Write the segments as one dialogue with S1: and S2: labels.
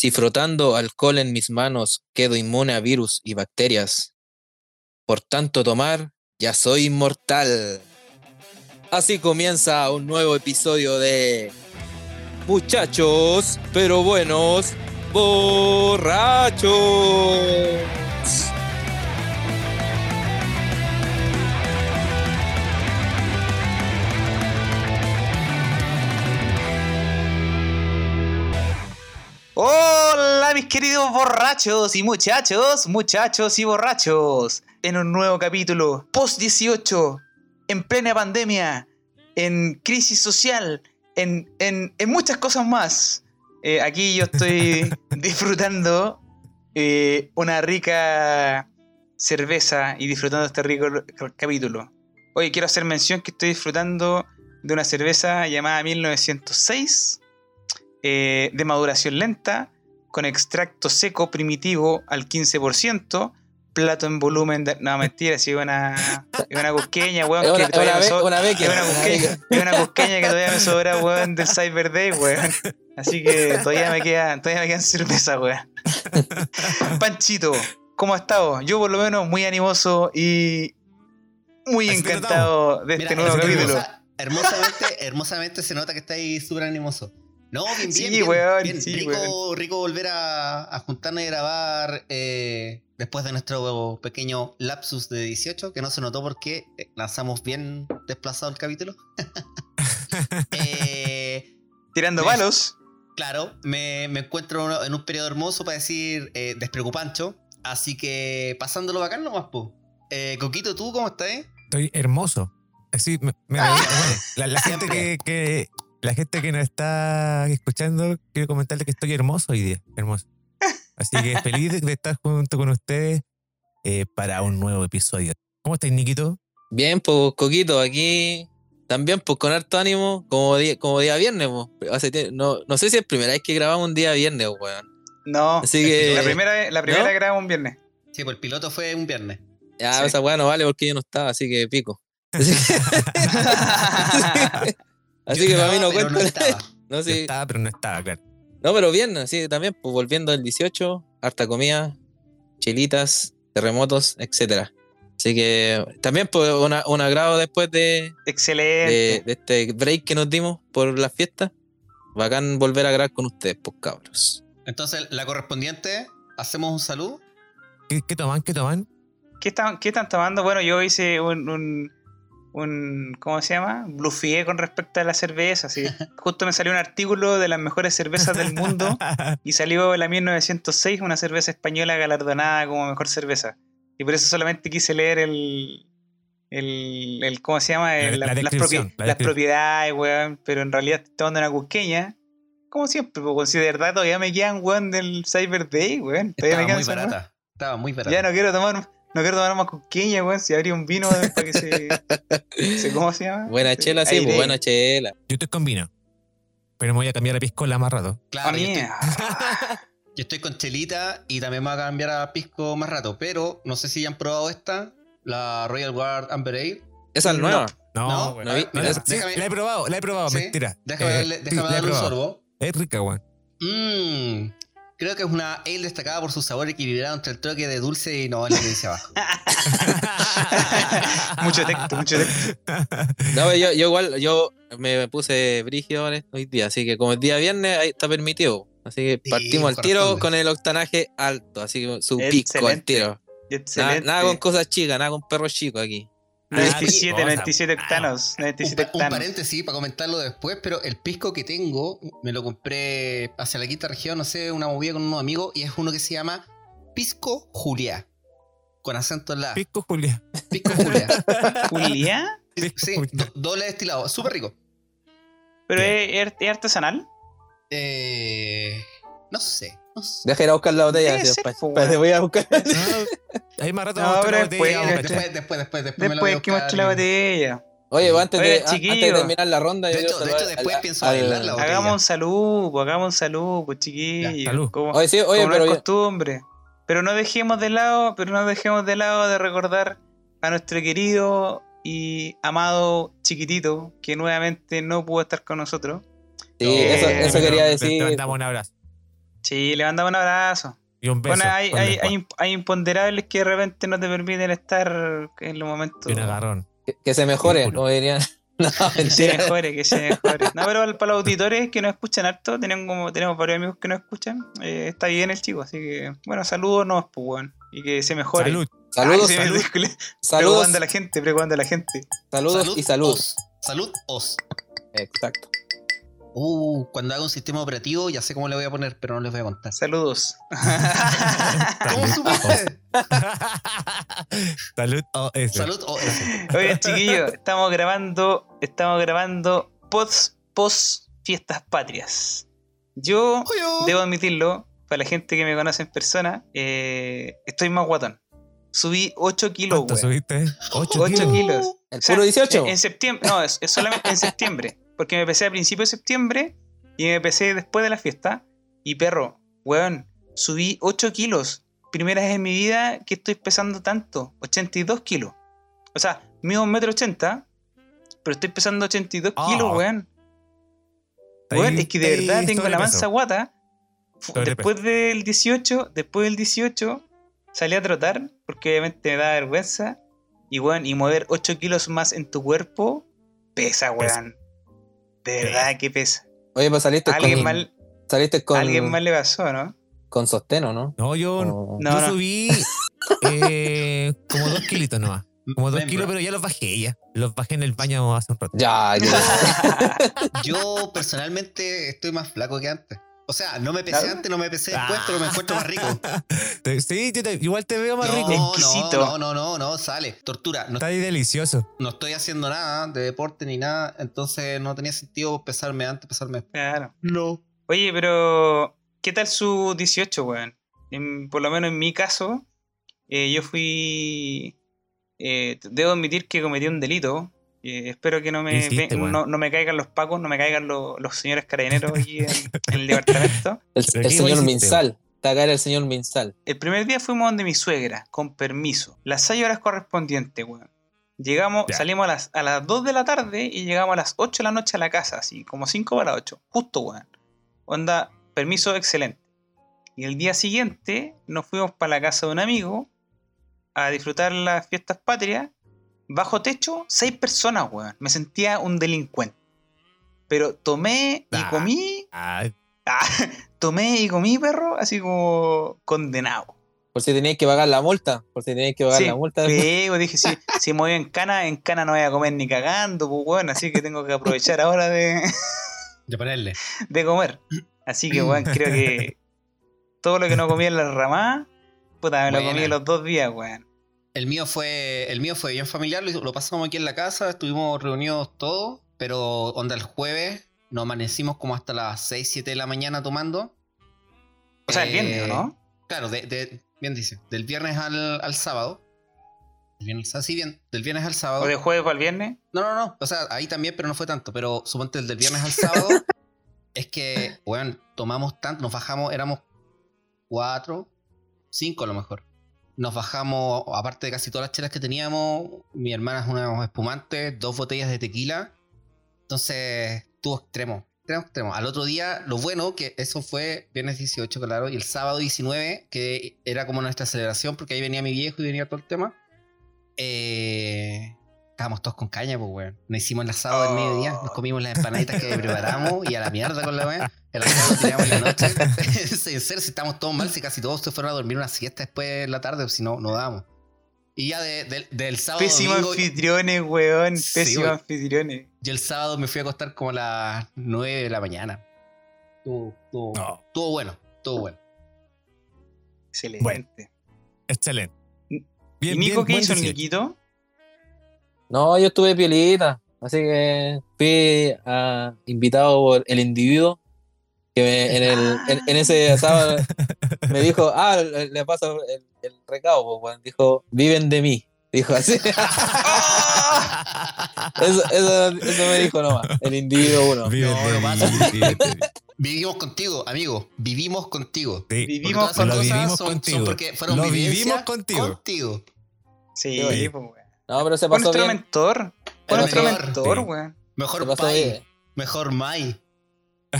S1: Si frotando alcohol en mis manos quedo inmune a virus y bacterias, por tanto tomar, ya soy inmortal. Así comienza un nuevo episodio de Muchachos, pero buenos, borrachos.
S2: Hola mis queridos borrachos y muchachos, muchachos y borrachos. En un nuevo capítulo, post 18, en plena pandemia, en crisis social, en, en- en muchas cosas más. Eh, aquí yo estoy disfrutando eh, una rica cerveza y disfrutando este rico capítulo. Hoy quiero hacer mención que estoy disfrutando de una cerveza llamada 1906 eh, de maduración lenta, con extracto seco primitivo al 15%, plato en volumen de... No, mentira, sí, una, es una cusqueña, weón,
S1: Es
S2: que
S1: una, es
S2: todavía
S1: una
S2: me
S1: be-
S2: so-
S1: una beca,
S2: es una
S1: una
S2: cusqueña,
S1: beca.
S2: es una cusqueña que todavía me sobra, weón, del Cyber Day, weón. Así que todavía me queda, todavía me quedan cerveza, weón. Panchito, ¿cómo has estado? Yo por lo menos muy animoso y muy
S3: Así que
S2: encantado de este
S3: Mira,
S2: nuevo
S3: hermosa-
S2: capítulo.
S3: hermosamente, hermosamente se nota que estáis súper animoso. No, bien, bien.
S2: Sí,
S3: bien,
S2: weón,
S3: bien.
S2: sí,
S3: rico,
S2: weón.
S3: rico volver a, a juntarnos y grabar eh, después de nuestro pequeño lapsus de 18, que no se notó porque eh, lanzamos bien desplazado el capítulo. Eh,
S2: Tirando
S3: me-
S2: palos.
S3: Claro, me, me encuentro en un periodo hermoso para decir eh, despreocupancho. Así que pasándolo bacán nomás, po. Eh, Coquito, ¿tú cómo estás? eh?
S4: Estoy hermoso. Así, me, me- bueno, la, la gente que, que- la gente que nos está escuchando, quiero comentarle que estoy hermoso hoy día. Hermoso. Así que feliz de estar junto con ustedes eh, para un nuevo episodio. ¿Cómo estáis, Niquito?
S1: Bien, pues Coquito, aquí también pues con harto ánimo, como día, como día viernes, pues. No, no sé si es primera vez que grabamos un día viernes, weón.
S2: No,
S1: Así que
S2: la primera vez, la primera
S1: ¿no?
S2: vez grabamos un viernes.
S3: Sí, pues el piloto fue un viernes.
S1: ya
S2: sí.
S1: esa weá no vale porque yo no estaba, así que pico. Así que, así
S3: Yo
S1: que para mí no cuenta.
S3: No estaba.
S1: No, sí.
S4: estaba, pero no estaba, claro.
S1: No, pero bien, así también, pues volviendo el 18, harta comida, chelitas, terremotos, etcétera. Así que también pues una- un agrado después de,
S2: Excelente.
S1: de, de este break que nos dimos por las fiestas. Bacán volver a grabar con ustedes, pues cabros.
S3: Entonces, la correspondiente, hacemos un saludo.
S4: ¿Qué, qué toman? ¿Qué toman?
S2: ¿Qué, están, ¿Qué están tomando? Bueno, yo hice un, un, un- ¿cómo se llama? Blufié con respecto a la cerveza. Así. Justo me salió un artículo de las mejores cervezas del mundo y salió la 1906, una cerveza española galardonada como mejor cerveza. Y por eso solamente quise leer el... El, el- ¿Cómo se llama?
S4: La-
S2: El-
S4: la
S2: las,
S4: descripción,
S2: propi-
S4: la
S2: las
S4: descripción.
S2: propiedades, weón. Pero en realidad estoy tomando una cusqueña. Como siempre, pues, si de verdad todavía me quedan, weón, del Cyber Day, weón. Todavía me
S3: Estaba
S2: quedan
S3: muy barata. Estaba muy barata.
S2: Ya no quiero tomar, no quiero tomar más cusqueña, weón. Si habría un vino para que se, se- ¿Cómo se llama?
S1: Buena
S2: Se-
S1: chela, sí, pues buena chela.
S4: Yo estoy con vino. Pero me voy a cambiar a piscola más rato.
S2: Ah,
S3: Claro, yo estoy,
S2: mierda.
S3: yo estoy con chelita y también me voy a cambiar a pisco más rato. Pero no sé si ya han probado esta, la Royal Guard Amber Ale.
S1: Esa es nueva.
S4: No,
S3: No,
S4: güey.
S1: no vi-
S4: No,
S1: mira,
S4: sí,
S3: déjame-
S4: la he probado, la he probado,
S3: ¿Sí?
S4: mentira.
S3: Déjame,
S4: Eh,
S3: darle,
S4: sí,
S3: déjame
S4: la
S3: darle un sorbo.
S4: Es rica, weón.
S3: Mmm. Creo que es una ale destacada por su sabor equilibrado entre el toque de dulce y no el que dice abajo.
S2: mucho texto, mucho texto.
S1: No, yo, yo igual, yo me puse brígido ahora hoy día, así que como es día viernes, ahí está permitido. Así que
S3: Sí,
S1: partimos al tiro con el octanaje alto, así que su pico al
S2: Excelente.
S1: tiro. Nada con cosas chicas, nada con perros chicos aquí.
S4: Ah,
S2: 97,
S4: cosa.
S2: 97 octanos.
S3: Un,
S2: 97
S3: pa- un
S2: octanos.
S3: paréntesis para comentarlo después, pero el pisco que tengo me lo compré hacia la quinta región, no sé, una movida con unos amigos, y es uno que se llama Pisco Julia. Con acento en la.
S4: Pisco Julia.
S3: Pisco Julia.
S2: ¿Julia?
S3: Sí, doble destilado, súper rico.
S2: ¿Pero es, es artesanal?
S3: Eh, no sé.
S1: Deja ir a buscar la botella.
S2: Debe
S1: así,
S2: ser,
S1: pa- pa-
S2: weón.
S1: voy a buscar.
S4: No, ahí más rato
S2: No, pero después-
S4: botella,
S2: después-.
S3: Después, después, después, después me lo
S2: Después
S3: voy a
S2: que
S3: buscar.
S2: muestre la botella.
S1: Oye, pues, antes,
S2: Oye,
S1: de, antes terminar la ronda,
S3: De
S1: yo
S3: hecho- de después
S1: al-
S3: pienso bailar la botella.
S2: Hagamos un salud, pues, hagamos un salud, pues chiquillos. Como,
S1: Oye, sí, oye,
S2: como no
S1: pero
S2: es
S1: yo-
S2: costumbre. Pero no dejemos de lado, pero no dejemos de lado de recordar a nuestro querido y amado chiquitito que nuevamente no pudo estar con nosotros.
S1: sí,
S2: Eh,
S1: eso, eso
S2: pero
S1: quería
S4: Te-
S1: decir.
S4: Te mandamos un abrazo.
S2: Sí, le mandamos un abrazo.
S4: Y un beso.
S2: Bueno, hay,
S4: con
S2: hay,
S4: lengua.
S2: hay, hay imponderables que de repente no te permiten estar en los momentos.
S4: Y un agarrón.
S1: Que, que se mejore, no dirían. No,
S2: Que se mejore, que se mejore. No, pero para los auditores que nos escuchan harto, tenemos, como, tenemos varios amigos que nos escuchan, eh, está bien el chico, así que, bueno, saludos, no, pues, weón. Y que se mejore.
S4: Salud.
S1: Saludos,
S2: Ay, me-
S1: saludos,
S2: a la gente, preocupando a la gente.
S1: saludos y salud.
S3: os. Salud os.
S1: Exacto.
S3: Uh, cuando haga un sistema operativo ya sé cómo le voy a poner, pero no les voy a contar.
S2: Saludos.
S3: ¿Cómo
S4: Salud.
S3: supiste?
S4: Salud OS.
S3: Salud os.
S2: Oye, chiquillos, estamos grabando, estamos grabando post, post fiestas patrias. Yo debo admitirlo, para la gente que me conoce en persona, eh, estoy más guatón. Subí 8 kilos,
S4: ¿Cuánto subiste? 8
S2: 8
S4: kilos.
S2: kilos.
S1: ¿El
S2: O sea,
S1: puro 18?
S2: En, en septiembre, no, es, es solamente en septiembre. Porque me pesé a principios de septiembre y me pesé después de la fiesta. Y perro, weón, subí 8 kilos. Primera vez en mi vida que estoy pesando tanto, 82 kilos. O sea, mido 1,80 m, pero estoy pesando 82
S4: Ah.
S2: kilos, weón. Weón, es que de verdad tengo la mansa guata. Después del 18, después del 18, salí a trotar, porque obviamente me da vergüenza. Y weón, y mover 8 kilos más en tu cuerpo, pesa,
S4: Pesa.
S2: weón. De verdad que pesa.
S1: Oye, pues saliste
S2: Alguien
S1: con,
S2: mal,
S1: saliste con,
S2: alguien mal le pasó, ¿no?
S1: con sostén, ¿o ¿no?
S4: No, yo,
S1: O-
S2: No,
S4: yo
S2: no.
S4: subí eh, como 2 kilitos nomás. Como 2
S3: Membro.
S4: kilos, pero ya los bajé ya. Los bajé en el baño hace un rato.
S1: Ya, ya.
S3: Yo personalmente estoy más flaco que antes. O sea, no me pesé
S2: Claro.
S3: antes, no me pesé después, pero me encuentro más rico.
S4: Sí, yo te- igual te veo más
S3: No,
S4: rico.
S2: Exquisito.
S3: no, no, no, no, sale. Tortura. No,
S4: Está ahí delicioso.
S3: no estoy haciendo nada de deporte ni nada, entonces no tenía sentido pesarme antes, pesarme después.
S2: claro.
S3: No.
S2: Oye, pero, ¿qué tal su 18, weón? En- por lo menos en mi caso, eh, yo fui. eh, debo admitir que cometí un delito. Espero que no me, no, no me caigan los pacos, no me caigan los, los señores carabineros aquí en, en el departamento.
S1: El,
S4: ¿Pero
S1: el
S4: qué
S1: señor? Minsal. Está acá el señor Minsal.
S2: El primer día fuimos donde mi suegra, con permiso. Las 6 horas correspondientes, weón. Llegamos,
S4: Ya.
S2: salimos a las, a las 2 de la tarde y llegamos a las 8 de la noche a la casa, así como 5 para 8. Justo, weón. Onda, permiso excelente. Y el día siguiente nos fuimos para la casa de un amigo a disfrutar las fiestas patrias. Bajo techo, 6 personas, weón. Me sentía un delincuente. Pero tomé y
S4: Ah.
S2: comí.
S4: Ah,
S2: ah, tomé y comí, perro, así como condenado.
S1: Por si tenías que pagar la multa. Por si tenías que pagar
S2: Sí,
S1: la multa.
S2: sí, pues dije, si, si me voy en cana, en cana no voy a comer ni cagando, pues bueno, así que tengo que aprovechar ahora de,
S3: De ponerle.
S2: de comer. Así que, weón, creo que todo lo que no comí en la ramada, puta, me lo comí en los dos días, weón.
S3: El mío fue, el mío fue bien familiar, lo, lo pasamos aquí en la casa, estuvimos reunidos todos, pero onda el jueves nos amanecimos como hasta las 6, 7 de la mañana tomando.
S2: O sea, el viernes, ¿o
S3: Eh,
S2: ¿no?
S3: Claro, de, de- bien dice, del viernes al, al sábado. Del viernes, ah, sí, bien, del viernes al sábado.
S2: O de jueves el viernes.
S3: No, no, no. O sea, ahí también, pero no fue tanto. Pero suponte el del viernes al sábado. es que, weón, tomamos tanto, nos bajamos, éramos cuatro, cinco a lo mejor. Nos bajamos, aparte de casi todas las chelas que teníamos, mi hermana es una espumante, dos botellas de tequila. Entonces, estuvo extremo, extremo, extremo. Al otro día, lo bueno que eso fue viernes 18, claro, y el sábado 19, que era como nuestra celebración, porque ahí venía mi viejo y venía todo el tema. Eh, estábamos todos con caña, pues, weón. Nos hicimos el asado del
S2: Oh.
S3: mediodía, nos comimos las empanaditas que preparamos y a la mierda con la weá. El asado lo tiramos en la noche. En serio, si estamos todos mal, si casi todos se fueron a dormir una siesta después en la tarde, si no, no damos. Y ya de- de- del sábado
S2: Pésimos
S3: domingo,
S2: anfitriones, weón.
S3: Sí,
S2: Pésimos
S3: weón.
S2: anfitriones.
S3: yo el sábado me fui a acostar como a las 9 de la mañana. Estuvo, estuvo-
S4: no.
S3: estuvo bueno, estuvo bueno.
S2: Excelente.
S4: Bueno. Excelente.
S2: ¿Y
S4: Bien,
S2: Nico
S4: bien,
S2: qué hizo el
S4: 18.
S2: Niquito?
S1: No, yo estuve piolita. Así que fui ah, invitado por el individuo que me- en, el, en, en ese asado me dijo, ah, le le paso el, el recado, pues, dijo, viven de mí. Dijo así. eso, eso, eso me dijo nomás, el individuo uno.
S4: Vive
S3: No,
S4: de
S3: no
S4: mí,
S3: pasa.
S4: vive de mí.
S3: Vivimos contigo, amigo. Vivimos contigo.
S4: Sí,
S2: Vivimos
S3: todas
S4: lo vivimos
S3: son- son
S4: contigo.
S3: porque fueron
S4: Lo vivimos contigo.
S3: Contigo.
S2: Sí,
S4: Oye.
S1: No, pero se pasó
S2: nuestro
S1: bien.
S2: mentor. Fue nuestro
S3: mentor.
S2: weón.
S3: Mejor Pai.
S1: bien.
S3: Mejor Mai.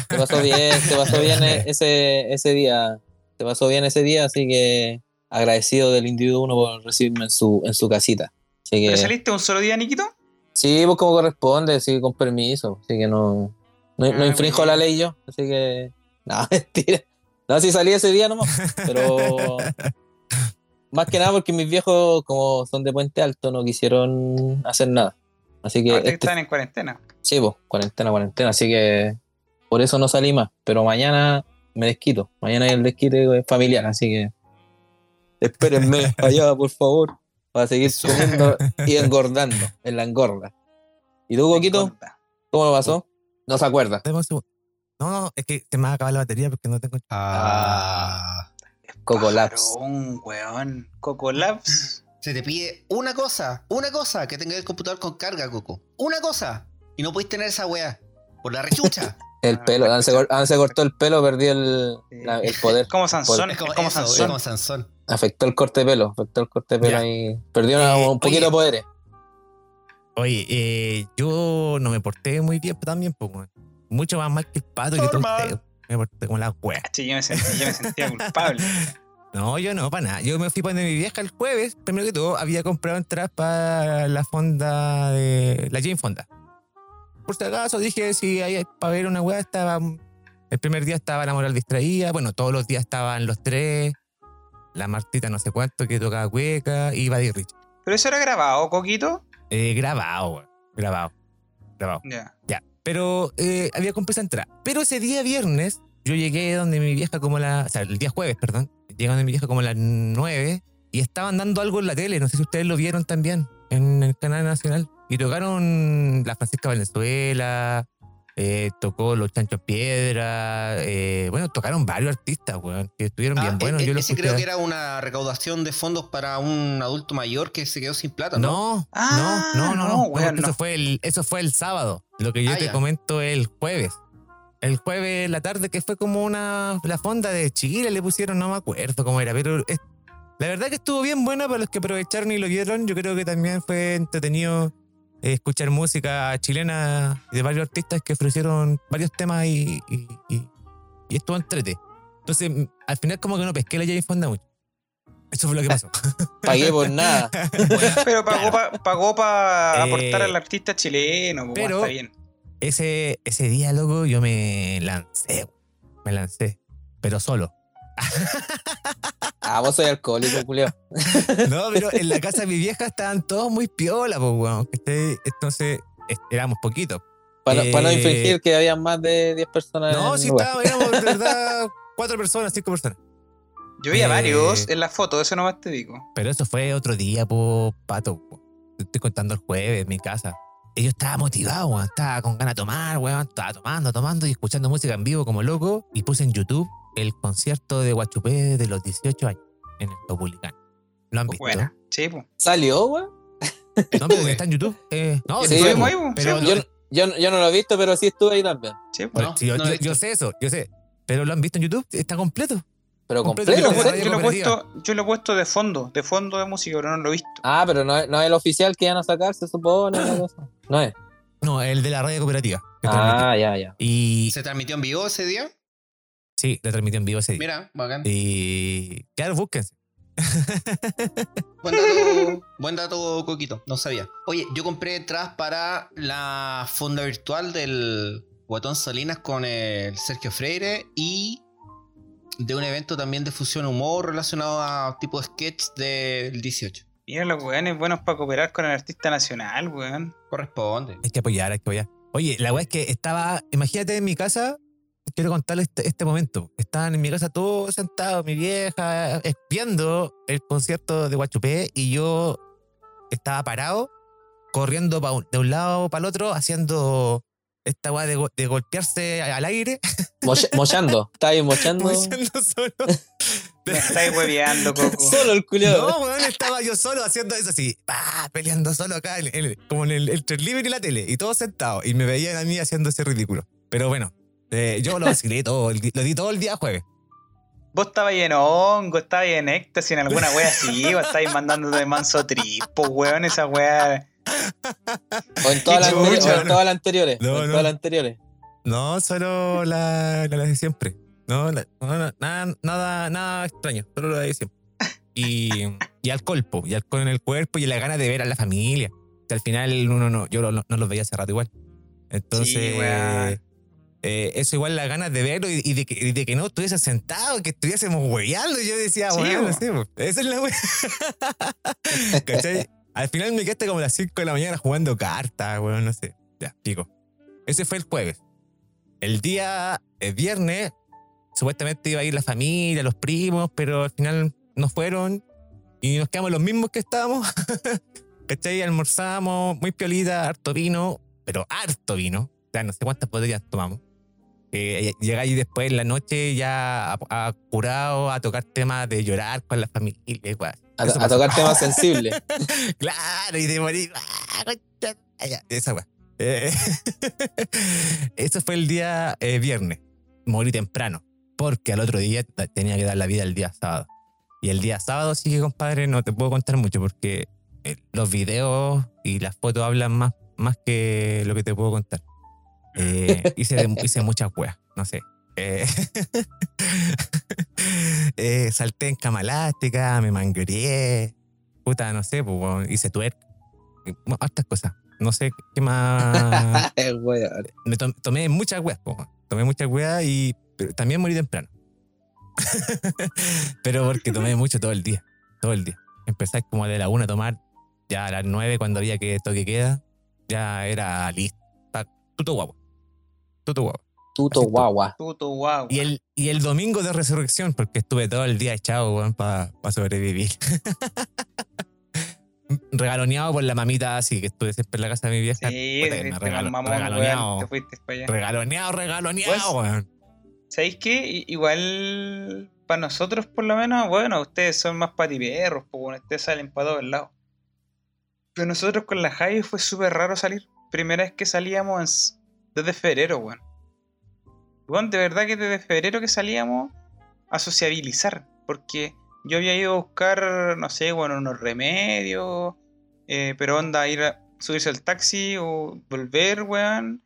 S1: Te pasó bien, te pasó bien ese, ese día. Te pasó bien ese día, así que agradecido del individuo uno por recibirme en su, en su casita. Así
S2: ¿Pero
S1: que,
S2: saliste un solo día, Nikito?
S1: sí, pues como corresponde, sí, con permiso. Así que no, no, no
S2: Ah,
S1: infrinjo la ley yo. Así que, no, mentira. No, sí salí ese día nomás. Pero más que nada porque mis viejos, como son de Puente Alto, no quisieron hacer nada. Así que
S2: que
S1: este-
S2: están en cuarentena.
S1: Sí, pues, cuarentena, cuarentena, así que por eso no salí más. Pero mañana me desquito. Mañana hay el desquite familiar, así que espérenme allá, por favor, para seguir
S3: Eso.
S1: comiendo y engordando en la engorda. ¿Y tú, Coquito, cómo lo pasó? No se acuerda.
S4: No, no, es que se me va a acabar la batería porque no tengo.
S3: Ah.
S1: Coco Labs.
S2: Un weón. Coco Labs.
S3: Se te pide una cosa, una cosa, que tenga el computador con carga, Coco. Una cosa. Y no podéis tener esa weá. Por la rechucha.
S1: El
S2: Ah,
S1: pelo, Anse, cor- Anse cortó el pelo, perdió el, la- el poder.
S2: Es como Sansón.
S3: es
S2: Es
S3: como,
S2: como
S3: eso, es
S2: Sansón.
S3: como Sansón.
S1: Afectó el corte de pelo, afectó el corte de pelo
S4: Ya.
S1: y perdió
S4: Eh,
S1: un poquito
S4: oye.
S1: de poderes.
S4: Oye, eh, yo no me porté muy bien también, pues. Mucho más mal que el pato y que todo. Me porté como la wea.
S2: Che, yo me sentía, yo me sentía culpable.
S4: No, yo no, para nada. Yo me fui para mi vieja el jueves. Primero que todo, había comprado entradas para la fonda de. La Jane Fonda. Por si acaso, dije, si hay para ver una weá, estaba. El primer día estaba la moral distraída. Bueno, todos los días estaban los tres. La Martita, no sé cuánto, que tocaba cueca. Y Buddy Rich.
S2: Pero eso era grabado, Coquito.
S4: Eh, grabado. Grabado. Grabado.
S2: Ya.
S4: Ya. Pero eh, había comprado esa entrada. Pero ese día viernes, yo llegué donde mi vieja como la. O sea, el día jueves, perdón. Llegué donde mi vieja como a las 9 y estaban dando algo en la tele. No sé si ustedes lo vieron también en el canal nacional. Y tocaron la Francisca Valenzuela. Eh, tocó Los Chanchos Piedra. eh, bueno, tocaron varios artistas, weón, que estuvieron
S3: Ah,
S4: bien
S3: e-
S4: buenos.
S3: e-
S4: Yo
S3: ese creo que era una recaudación de fondos para un adulto mayor que se quedó sin plata, ¿no?
S4: No,
S2: Ah,
S4: no, no, no,
S2: no,
S4: no,
S2: weón, no.
S4: Eso, fue el, eso fue el sábado. Lo que yo
S3: Ah,
S4: te
S3: ya.
S4: comento el jueves. El jueves en la tarde, que fue como una. La fonda de Chile le pusieron, no me acuerdo cómo era, pero es- la verdad que estuvo bien buena para los que aprovecharon y lo vieron. Yo creo que también fue entretenido escuchar música chilena de varios artistas que ofrecieron varios temas y, y, y- y estuvo entrete. Entonces, al final, como que no pesqué la Jane Fonda mucho. Eso fue lo que pasó.
S1: Pagué por nada.
S2: Pero pagó para pagó pa
S4: Eh,
S2: aportar al artista chileno. pues,
S4: pero-
S2: está bien.
S4: Ese, ese día, loco, yo me lancé. Me lancé. Pero solo.
S1: Ah, vos soy alcohólico, Julio.
S4: No, pero en la casa de mi vieja estaban todos muy piola, pues, weón. Entonces, éramos poquitos.
S1: Para, para no
S4: Eh,
S1: infringir que había más de 10 personas.
S4: No,
S1: en
S4: sí
S1: el lugar.
S4: estábamos, éramos de verdad cuatro personas, cinco personas.
S2: Yo vi a
S4: eh,
S2: varios en la foto, eso nomás te digo.
S4: Pero eso fue otro día, po, pato. po. Te estoy contando el jueves en mi casa. Y yo estaba motivado, weón. Estaba con ganas de tomar, weón. Estaba tomando, tomando y escuchando música en vivo como loco. Y puse en YouTube el concierto de Guachupé de los 18 años en el Topulicán. ¿Lo han visto?
S2: Buena. Sí, pues.
S1: ¿Salió, weón?
S4: No, pero está en YouTube. Eh, no,
S1: Sí,
S4: po.
S2: ahí, po.
S4: pero
S2: Sí,
S1: Yo, yo, yo no lo he visto, pero sí estuve ahí también.
S2: Sí, pues.
S3: No,
S4: Sí, yo,
S3: no lo he
S4: yo- yo
S3: visto.
S4: sé eso, yo sé. Pero lo han visto en YouTube, está completo.
S1: Pero
S4: Completo,
S2: Yo, lo,
S1: completo.
S2: he puesto- yo lo he puesto, yo lo he puesto de fondo, de fondo de música, pero no lo he visto.
S1: Ah, pero no, es- no es el oficial que iban a sacar, se supone. una cosa. No es.
S4: No, el de la radio cooperativa. transmite.
S1: Ah, ya, ya.
S4: Y
S3: ¿Se transmitió en vivo ese día?
S4: Sí, la transmitió en vivo ese día.
S3: Mira, bacán.
S4: Y claro, búsquense.
S3: Buen dato, buen dato, Coquito. No sabía. Oye, yo compré entradas para la fonda virtual del Guatón Salinas con el Sergio Freire y de un evento también de fusión humor relacionado a tipo sketch del 18.
S2: Mira los weones buenos para cooperar con el artista nacional, weón.
S3: Corresponde.
S4: Hay que apoyar, hay que apoyar. Oye, la weá es que estaba, imagínate en mi casa, quiero contarles este, este momento. Estaban en mi casa todos sentados, mi vieja, viendo el concierto de Guachupé y yo estaba parado, corriendo pa un- de un lado para el otro, haciendo esta weá de, go- de golpearse al aire,
S1: Mocha- mochando. Está ahí mochando.
S4: solo.
S2: Me estáis hueveando, Coco.
S1: Solo el culiado.
S4: No, weón, estaba yo solo haciendo eso así, pa, peleando solo acá, en- en- como en el, entre el living y la tele, y todos sentados, y me veían a mí haciendo ese ridículo. Pero bueno, eh, yo lo vacilé todo, lo di todo el día jueves.
S2: Vos estabas en hongo, estabas en éxtasis en alguna wea así, o estabais mandándote de manso tripo, weón, esa wea.
S1: O en todas las anteriores.
S4: No,
S1: o en
S4: no.
S1: todas las anteriores.
S4: No, solo la, la, de siempre. No, no, no, nada, nada, nada extraño, solo la de siempre. Y, y alcohol, po, y alcohol en el cuerpo y la gana de ver a la familia. Que al final uno no, yo no, los veía hace rato igual. Entonces, eh, eso igual las ganas de verlo y, de, que, de, que, no estuviese sentado, que estuviésemos hueveando. Yo decía, bueno, sí, esa es la wea. Al final me quedaste como a las 5 de la mañana jugando cartas, bueno, no sé. Ya, pico. Ese fue el jueves. El día el viernes, supuestamente iba a ir la familia, los primos, pero al final no fueron y nos quedamos los mismos que estábamos. ¿Cachai? Almorzamos, muy piolita, harto vino, pero harto vino. O sea, no sé cuántas botellas tomamos. Eh, llegáis después en la noche ya a, curado a tocar temas de llorar con la familia.
S1: A, tocar temas sensibles.
S4: claro, y de morir. Ah, esa weá. Eh, eso fue el día eh, viernes. Morí temprano. Porque al otro día tenía que dar la vida el día sábado. Y el día sábado sí que, compadre, no te puedo contar mucho porque eh, los videos y las fotos hablan más, más que lo que te puedo contar. Eh, hice, hice muchas weas, no sé. Eh, eh, salté en cama elástica, me manguería, puta, no sé, pues, hice twerk, hartas cosas. No sé qué más. me tomé muchas weas, pues, tomé muchas weas y también morí temprano. pero porque tomé mucho todo el día, todo el día. Empecé como de la una a tomar, ya a las nueve cuando había que toque queda, ya era listo. Tuto guapo. Tuto guagua.
S1: Tuto guagua.
S2: Tuto guagua.
S4: Y el, y el domingo de resurrección, porque estuve todo el día echado, para sobrevivir. regaloneado por la mamita, así que estuve siempre en la casa de mi vieja.
S2: Sí, regaloneado.
S4: Regaloneado, regaloneado, pues,
S2: ¿Sabéis qué? Igual para nosotros, por lo menos, bueno, ustedes son más patiperros, pues ustedes salen para todos lados. Pero nosotros con la Javi fue súper raro salir. Primera vez que salíamos desde febrero, weón. Weón, de verdad que desde febrero que salíamos a sociabilizar. Porque yo había ido a buscar, no sé, bueno, unos remedios. Eh, pero onda, ir a subirse al taxi o volver, weón.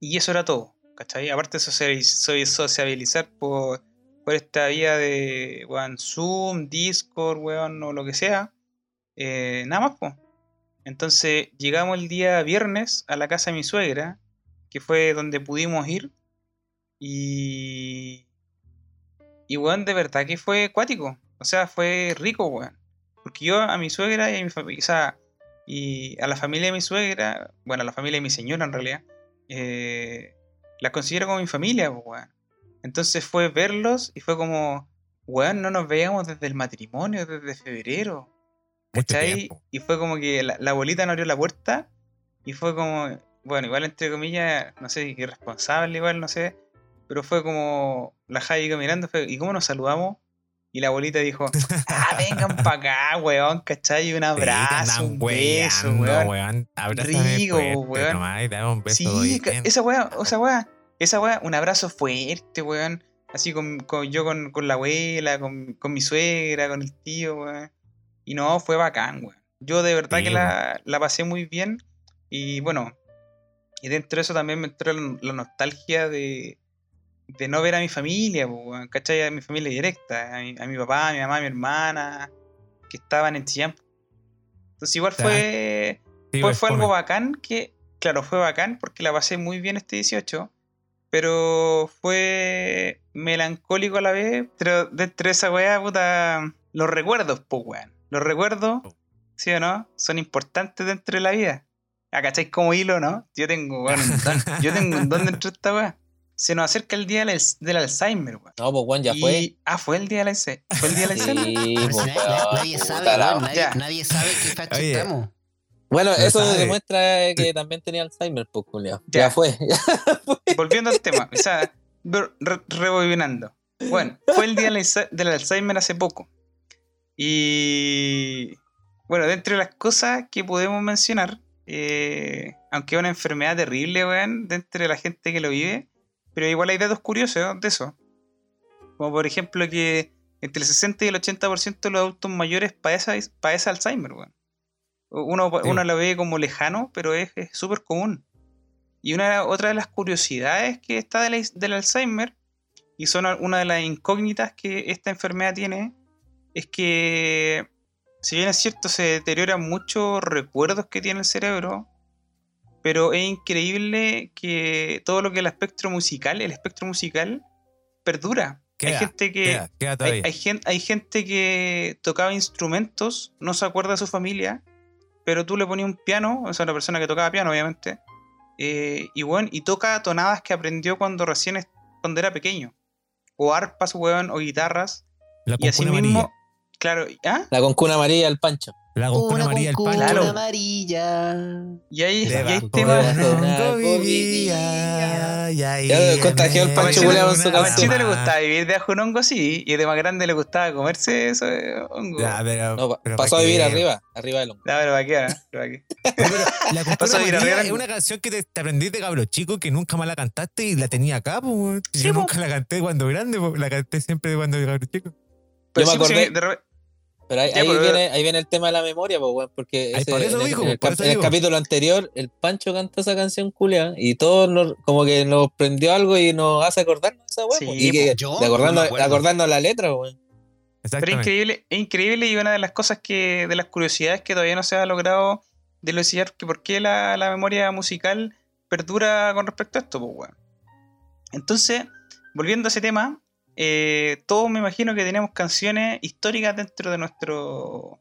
S2: Y eso era todo, ¿cachai? Aparte de sociabilizar por, por esta vía de, weón, Zoom, Discord, weón, o lo que sea. Eh, nada más, pues. Entonces llegamos el día viernes a la casa de mi suegra que fue donde pudimos ir. Y. Y weón, de verdad que fue acuático. O sea, fue rico, weón. Porque yo a mi suegra y a mi familia, o sea, y a la familia de mi suegra, bueno, a la familia de mi señora en realidad, eh, la considero como mi familia, weón. Entonces fue verlos y fue como, weón, no nos veíamos desde el matrimonio, desde febrero. ¿Cachai? Y fue como que la, la abuelita nos abrió la puerta y fue como, bueno, igual entre comillas, no sé, irresponsable igual, no sé, pero fue como la Javi mirando, fue, ¿y cómo nos saludamos? Y la abuelita dijo, ah, vengan para acá, weón, ¿cachai? Un abrazo, un beso, weón. weón. Rico, weón. sí, esa weá, esa weá, esa weá, un abrazo fuerte, weón. Así con, con yo con, con, la abuela, con, con, mi suegra, con el tío, weón. Y no, fue bacán, weón. Yo de verdad que la, la pasé muy bien. Y bueno, y dentro de eso también me entró la, nostalgia de, de, no ver a mi familia, ¿cachai? A mi familia directa, a mi, papá, a mi mamá, a mi hermana, que estaban en Chillán. Entonces igual fue, fue, fue algo bacán que, claro, fue bacán porque la pasé muy bien este 18, pero fue melancólico a la vez, pero dentro de esa weá, puta, los recuerdos, pues weón. Los recuerdos, oh. ¿sí o no? Son importantes dentro de la vida. ¿Cacháis como hilo, no? Yo tengo, bueno, un don, yo tengo un don dentro de esta weá. Se nos acerca el día del, Alzheimer, weón.
S1: No, pues weón, ya fue.
S2: Ah, fue el día del Alzheimer. Fue el día del Alzheimer.
S3: Sí, pues, nadie, sabe, nadie, nadie, sabe qué facha estamos.
S1: Bueno, eso demuestra que también tenía Alzheimer, pues, Julio. Ya. fue,
S2: Volviendo al tema, o sea, rebobinando. Bueno, fue el día del Alzheimer hace poco. Y bueno, dentro de las cosas que podemos mencionar, eh, aunque es una enfermedad terrible, weón, dentro de la gente que lo vive. Pero igual hay datos curiosos de eso. Como por ejemplo que entre el 60 y el 80% de los adultos mayores padece, padece Alzheimer, weón. Uno, uno lo ve como lejano, pero es súper común. Y una otra de las curiosidades que está del, del Alzheimer, y son una de las incógnitas que esta enfermedad tiene, es que si bien es cierto, se deterioran muchos recuerdos que tiene el cerebro, pero es increíble que todo lo que es el espectro musical, el espectro musical, perdura. hay gente que. hay, gente, hay, gente que tocaba instrumentos, no se acuerda de su familia, pero tú le ponías un piano, o sea, una persona que tocaba piano, obviamente, eh, y bueno, y toca tonadas que aprendió cuando recién cuando era pequeño. O arpas, weón, o guitarras. y así mismo. Claro, ¿ah?
S1: La concuna amarilla del Pancho.
S4: La concuna amarilla del Pancho. Claro.
S3: amarilla.
S2: Y ahí, y ahí tema.
S1: Ya contagió el Pancho
S2: Culeado en su A Panchito le gustaba vivir de un hongo, sí. Y de más grande le gustaba comerse eso de hongo.
S1: Ya, pero, no, pasó a vivir arriba, arriba del hongo.
S2: Ya, pero para qué, para qué.
S4: La concuna amarilla es una canción que te, te aprendiste de cabro chico que nunca más la cantaste y la tenía acá, pues. Yo nunca la canté cuando grande, la canté siempre cuando era cabro chico.
S1: Yo me acordé. Pero ahí, viene, ahí viene el tema de la memoria, porque
S4: en,
S1: el, capítulo anterior el Pancho cantó esa canción culia y todos como que nos prendió algo y nos hace acordarnos esa weá. y que, de acordarnos, la letra, weón.
S2: Pero es increíble, es increíble y una de las cosas que, de las curiosidades que todavía no se ha logrado dilucidar que por qué la, la memoria musical perdura con respecto a esto, pues weón. Entonces, volviendo a ese tema, eh, todos me imagino que tenemos canciones históricas dentro de nuestro.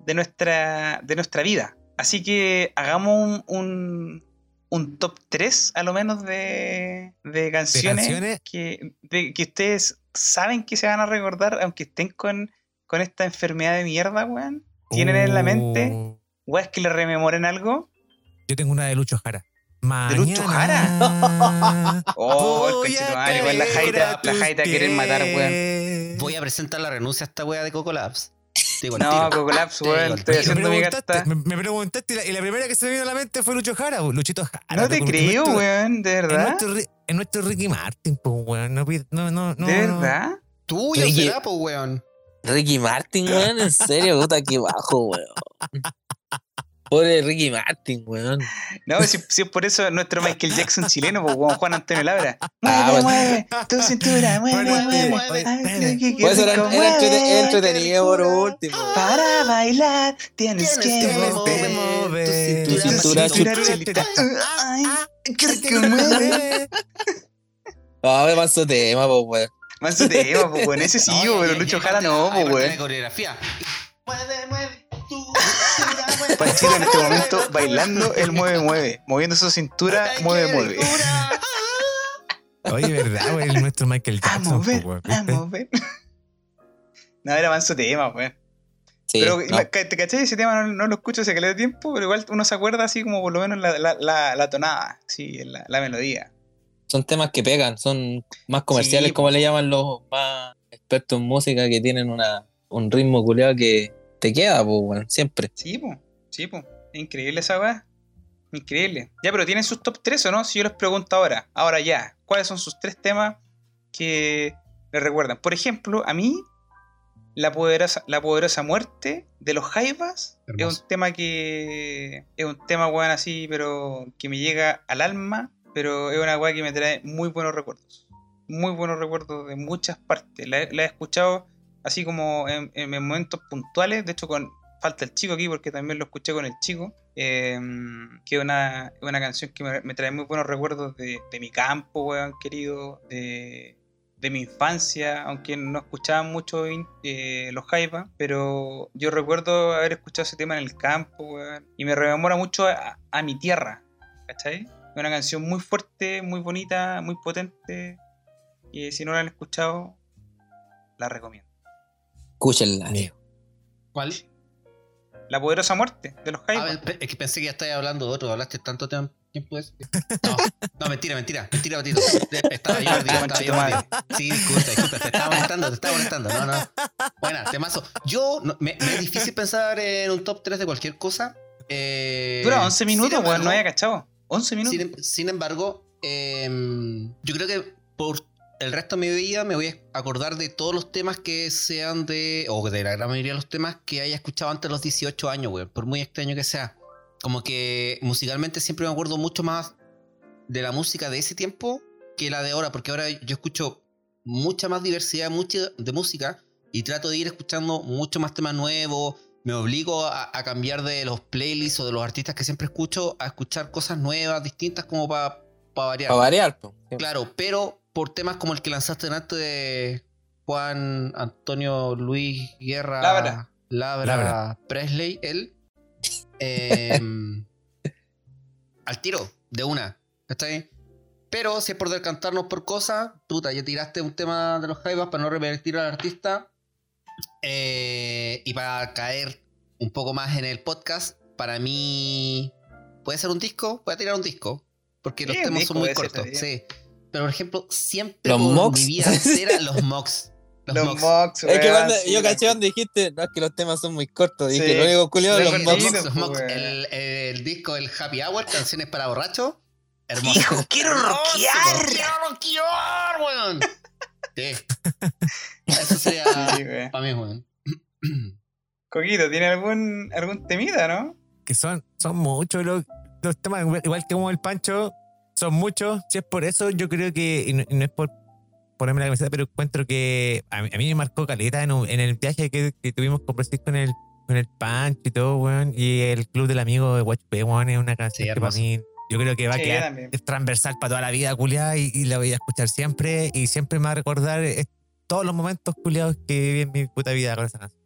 S2: de nuestra. de nuestra vida. Así que hagamos un, un, top 3 a lo menos de, de canciones, Que, que ustedes saben que se van a recordar, aunque estén con, con esta enfermedad de mierda, weón. Tienen en la mente, uh. weón, es que le rememoren algo.
S4: Yo tengo una de Lucho Jara.
S2: ¿De Lucho Jara? oh, el igual la jaita, la jaita quieren matar, weón.
S3: Voy a presentar la renuncia a esta wea de Coco Labs.
S2: no, Coco Labs, weón, estoy haciendo mi carta.
S4: Me, preguntaste y la, primera que se me vino a la mente fue Lucho Jara, Luchito Jara.
S2: No te creo, weón, de verdad.
S4: Es nuestro, Ricky Martin, pues, weón. No, no, no,
S2: ¿De verdad?
S3: Tuyo será, pues, weón.
S1: Ricky Martin, weón, en serio, puta, aquí bajo, weón. Pobre Ricky Martin, weón.
S2: No, si, es por eso nuestro Michael Jackson chileno, pues Juan Antonio Labra. Ah, mueve, mueve, tu cintura, mueve, mueve, mueve.
S1: Pues era, entretenido por último.
S2: Para bailar tienes, que mover
S1: tu cintura,
S2: chulita. Ay, que mueve.
S1: Ah, me manso tema, pues, weón.
S2: Manso tema, pues, weón. Ese sí, pero Lucho Jara no, pues, weón.
S3: coreografía. Mueve, mueve.
S2: Panchito en este momento bailando el mueve, mueve. Moviendo su cintura, mueve, mueve.
S4: Oye, ¿verdad, güey? Nuestro Michael Jackson.
S2: A mover, a mover. No, era más su tema, güey. pero, ¿te cachai? Ese tema no, lo escucho hace que le dé tiempo, pero igual uno se acuerda así como por lo menos la, la, la, tonada, sí, la, la, melodía.
S1: Son temas que pegan, son más comerciales, como le llaman los más expertos en música, que tienen una, un ritmo culiado que, te queda, pues, bueno, siempre.
S2: Sí, pues, sí, pues. Increíble esa weá. Increíble. Ya, pero ¿tienen sus top 3 o no? Si yo les pregunto ahora, ahora ya, ¿cuáles son sus tres temas que les recuerdan? Por ejemplo, a mí, la poderosa, la poderosa muerte de los Jaivas es un tema que. Es un tema, weón, así, pero que me llega al alma, pero es una weá que me trae muy buenos recuerdos. Muy buenos recuerdos de muchas partes. la he escuchado así como en, momentos puntuales. De hecho, con falta el chico aquí porque también lo escuché con el chico. Em, que es una, una, canción que me, trae muy buenos recuerdos de, mi campo, weón, querido, de, mi infancia, aunque no escuchaba mucho eh, los Jaiba, pero yo recuerdo haber escuchado ese tema en el campo, weón, y me rememora mucho a, a mi tierra, ¿cachai? Una canción muy fuerte, muy bonita, muy potente, y si no la han escuchado, la recomiendo.
S1: Escúchenla.
S3: ¿Cuál?
S2: La poderosa muerte de los Jaivas.
S3: es que pensé que ya estabas hablando de otro. Hablaste tanto tiempo de eso. No, no, mentira, mentira. Mentira, Batito. Estaba yo estaba yo Sí, disculpa, disculpa. Te estaba molestando, te estaba molestando. No, no. Bueno, temazo. Yo, me, es difícil pensar en un top 3 de cualquier cosa. Eh,
S2: Dura 11 minutos, weón. no había cachado. 11 minutos.
S3: Sin, sin embargo, eh, yo creo que por el resto de mi vida me voy a acordar de todos los temas que sean de, o de la gran mayoría de los temas que haya escuchado antes de los 18 años, güey, por muy extraño que sea. Como que musicalmente siempre me acuerdo mucho más de la música de ese tiempo que la de ahora, porque ahora yo escucho mucha más diversidad de música y trato de ir escuchando mucho más temas nuevos. Me obligo a, a cambiar de los playlists o de los artistas que siempre escucho a escuchar cosas nuevas, distintas, como para variar.
S1: Para variar, po.
S3: Claro, pero por temas como el que lanzaste delante de Juan Antonio Luis Guerra
S2: Labra.
S3: Labra,
S4: Labra.
S3: Presley, él. eh, al tiro, de una. ¿Cachai? Pero si es por decantarnos por cosas, puta, ya tiraste un tema de los jaivas para no revertir al artista. eh, y para caer un poco más en el podcast, para mí puede ser un disco, voy a tirar un disco. Porque los
S2: Sí,
S3: temas son muy cortos.
S2: está
S3: Sí. Pero por ejemplo, siempre
S1: Los
S3: por mi vida entera, los mocks. Los,
S2: Los
S3: mocks.
S2: mocks,
S1: Es que cuando
S2: sí,
S1: yo caché cuando dijiste, no, es que los temas son muy cortos. Dije,
S2: Sí.
S1: lo único culiado
S2: Los
S1: mocks.
S3: los mocks.
S2: weón.
S3: El, el disco, el Happy Hour, canciones para borracho. Hermoso.
S2: Hijo, quiero rockear.
S3: Quiero rockear, weón. Sí. Eso sería
S2: Sí,
S3: para mí, weón.
S2: Coquito, ¿tiene algún, algún temida, no?
S4: Que son, son muchos los, los temas, igual- igual que como el Pancho, son muchos. Si es por eso, yo creo que, y no, y no es por ponerme la camiseta, pero encuentro que a mí, a mí me marcó caleta en, un- en el viaje que, que tuvimos con Francisco con el, con el Pancho y todo, weón. Y el Club del Amigo de Watch weón, es una canción
S3: Sí,
S4: que para mí, yo creo que va a
S2: Sí,
S4: quedar
S2: también.
S4: transversal para toda la vida, culiada, y, y la voy a escuchar siempre. Y siempre me va a recordar eh, todos los momentos culiados que viví en mi puta vida con esa canción.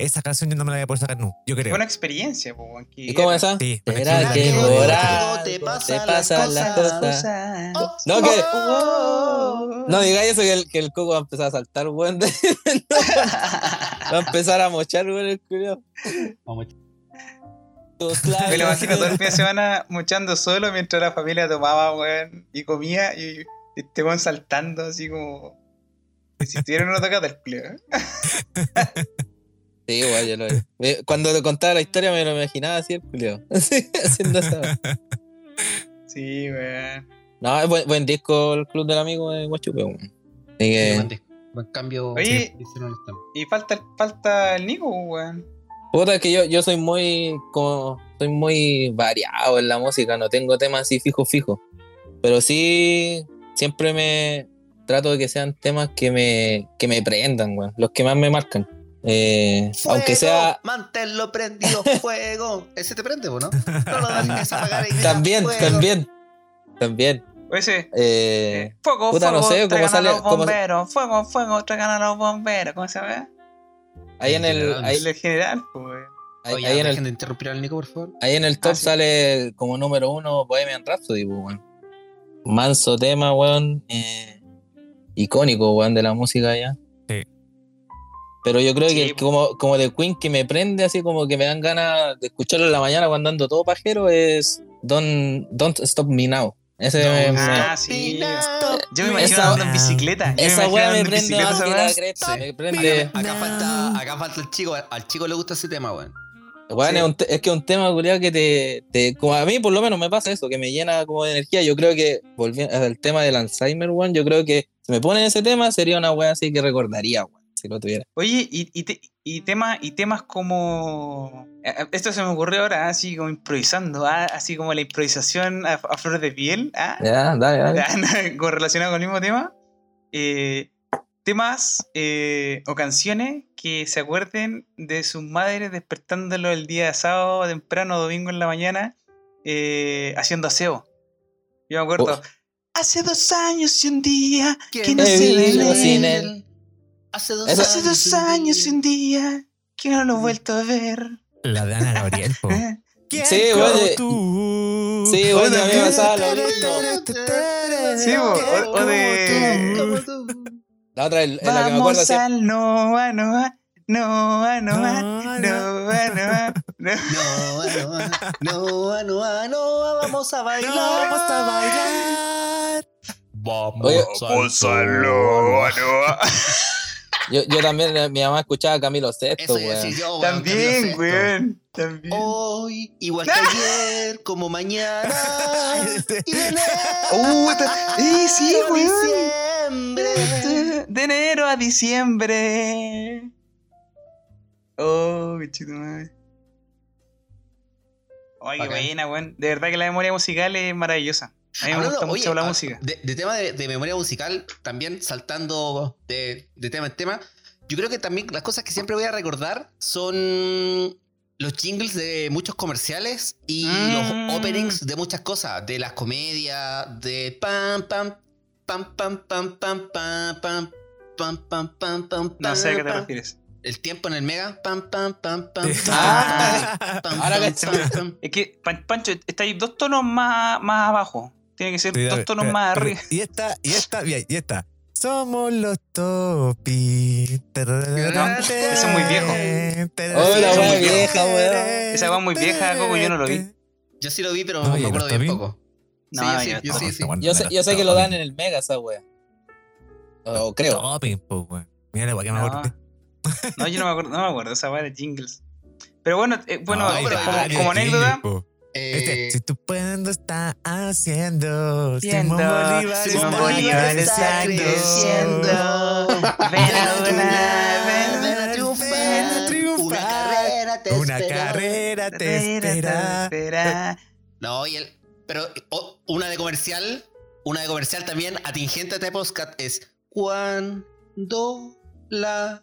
S4: Esa canción yo no me la voy a poder sacar nunca, yo creo.
S2: Una experiencia, po,
S1: ¿Y cómo es esa?
S4: Sí, con el
S1: ¿Será
S4: Club del
S1: que
S3: algo te
S1: te
S3: pasan
S1: pasan
S3: las
S1: las
S3: cosas?
S1: cosas?
S2: Oh,
S1: No, que-
S2: oh,
S1: No digáis eso que el, que el coco va a empezar a saltar, weón. de- va a empezar a mochar, weón, el.
S3: Vamos.
S2: Me lo imagino todo el fin de semana muchando solo mientras la familia tomaba, weón, y comía y este weón saltando así como. Si estuviera en una tocata el culo, ¿eh?
S1: Sí, igual, yo lo vi. Cuando te contaba la historia me lo imaginaba así el culiado. haciendo esa.
S2: Sí, weón.
S1: No, es buen, buen disco el Club del Amigo de Guachupe, weón.
S3: Sí,
S1: que-
S3: buen disco. Buen cambio.
S2: Oye.
S3: sí.
S2: Y falta, falta el Nico, weón.
S1: Puta, es que yo, yo soy muy como soy muy variado en la música, no tengo temas así fijo fijo. Pero sí siempre me trato de que sean temas que me, que me prendan, weón. Los que más me marcan. Eh, aunque sea.
S3: Manténlo prendido, fuego. Ese te prende, ¿o ¿no? No lo dejes apagar y grita,
S1: También,
S3: fuego.
S1: también. También.
S2: Ese.
S1: Eh,
S2: fuego,
S1: puta, no
S2: fuego,
S1: sé cómo sale-
S2: los
S1: cómo-
S2: bomberos. Fuego, fuego, traigan a los bomberos. ¿Cómo se ve?
S1: ahí en el.
S3: general,
S1: Ahí,
S2: El general, pues,
S1: ahí-
S3: Oye,
S1: ahí en el
S3: de interrumpir al Nico, por favor.
S1: ahí en el top
S2: Ah, sí.
S1: sale como número uno Bohemian Rhapsody, pues, weón. Manso tema, weón. eh, icónico, weón, de la música ya. Pero yo creo
S2: Sí,
S1: que el- como, como de Queen que me prende así como que me dan ganas de escucharlo en la mañana cuando ando todo pajero es Don't, Don't Stop Me Now. Ese
S3: Don't
S1: me-
S2: Ah,
S3: stop
S2: sí.
S3: me now.
S2: Yo me
S1: Esa-
S2: imagino andando en bicicleta. Yo
S1: esa weá me prende
S2: bicicleta,
S1: más
S2: esa
S1: que la cresta. Me prende.
S3: Acá falta, acá falta el chico. Al chico le gusta ese tema, weón.
S1: Weón,
S2: Sí.
S1: es, un te- es que es un tema culiao que te, te- Como a mí, por lo menos, me pasa eso, que me llena como de energía. Yo creo que, volviendo al tema del Alzheimer, weón, yo creo que si me ponen ese tema sería una weá así que recordaría, weón, si lo tuviera.
S2: Oye, y, y, te- y, tema, y temas como. eh, eh, Esto se me ocurrió ahora, así como improvisando, ah, así como la improvisación a, a flor de piel, ah,
S1: Ya, dale, dale.
S2: Con- relacionado con el mismo tema. eh, temas eh, o canciones que se acuerden de sus madres despertándolo el día de sábado, temprano, domingo en la mañana, eh, haciendo aseo. Yo me acuerdo.
S1: Uf.
S2: Hace dos años y un día que no él.
S1: sin él.
S3: Hace dos
S1: Eso-
S2: Hace dos años y un día que no lo he vuelto a ver.
S4: La de Ana Gabriel, po.
S1: Sí, oye.
S4: tú?
S1: Sí,
S2: Oye,
S1: bueno, a mí me pasaba lo mismo.
S2: Sí, bo, o- o de-
S3: Como tú.
S1: La otra, es la que me acuerdo
S2: Vamos al Noa, Noa, Noa, Noa,
S4: Noa,
S2: Noa, Noa, Noa.
S3: No, no, no, no, vamos a bailar.
S4: Vamos a bailar.
S3: Vamos
S2: al Noa, Noa.
S1: Yo, yo también, eh, mi mamá escuchaba a Camilo
S3: a
S1: weón.
S3: yo, weón, Camilo
S2: También, weón. También.
S3: Hoy, igual que ayer, como mañana. Y de enero
S2: Uh, eh, sí,
S3: a
S2: weón.
S3: diciembre.
S2: De enero a diciembre. Oh, qué chido, madre. Ay, qué buena, weón. De verdad que la memoria musical es maravillosa. A mí me
S3: Hablando-
S2: gusta mucho
S3: oye,
S2: la
S3: ah,
S2: música.
S3: De, de tema de, de memoria musical, también saltando de, de tema en tema, yo creo que también las cosas que siempre voy a recordar son los jingles de muchos comerciales y
S2: Mm.
S3: los openings de muchas cosas, de las comedias, de pam pam pam pam pam pam pam pam pam pam pam pam
S2: No sé a qué te refieres.
S3: El tiempo en el mega pam pam pam pam
S2: Ah.
S1: Ahora.
S2: Es que, Pan- Pancho, está ahí dos tonos más, más abajo. Tiene que ser
S4: Sí,
S2: dos tonos más arriba.
S4: Y esta, y esta, bien, y esta. Somos los Topi. Ese
S2: es muy viejo.
S1: Oh,
S2: la wea
S1: vieja, weón.
S2: Esa wea muy vieja, Coco, yo no lo vi.
S3: Yo sí lo vi, pero
S4: No,
S3: me acuerdo bien poco.
S2: No,
S3: Sí,
S2: yo
S3: sí,
S2: no
S3: yo sí, sí.
S1: Yo sé, yo sé que lo dan en el Mega esa wea. O creo.
S4: Topi, po, weón. Mira la wea que me
S2: No.
S4: acordé.
S2: No, yo no me acuerdo, no me acuerdo esa weá de jingles. Pero bueno, eh, bueno,
S4: Ay,
S3: pero
S2: como, como anécdota,
S4: po. Este,
S3: Eh,
S4: si tú puedes está haciendo, Simón Bolívar
S2: Simón
S4: está
S2: Bolívar está
S3: creciendo.
S2: Ven a una, ven
S3: a triunfar.
S4: triunfar.
S3: Una carrera te
S4: Una
S3: espera.
S4: carrera te espera.
S2: espera.
S3: No, y el, pero oh, una de comercial, una de comercial también atingente a este podcast es cuando la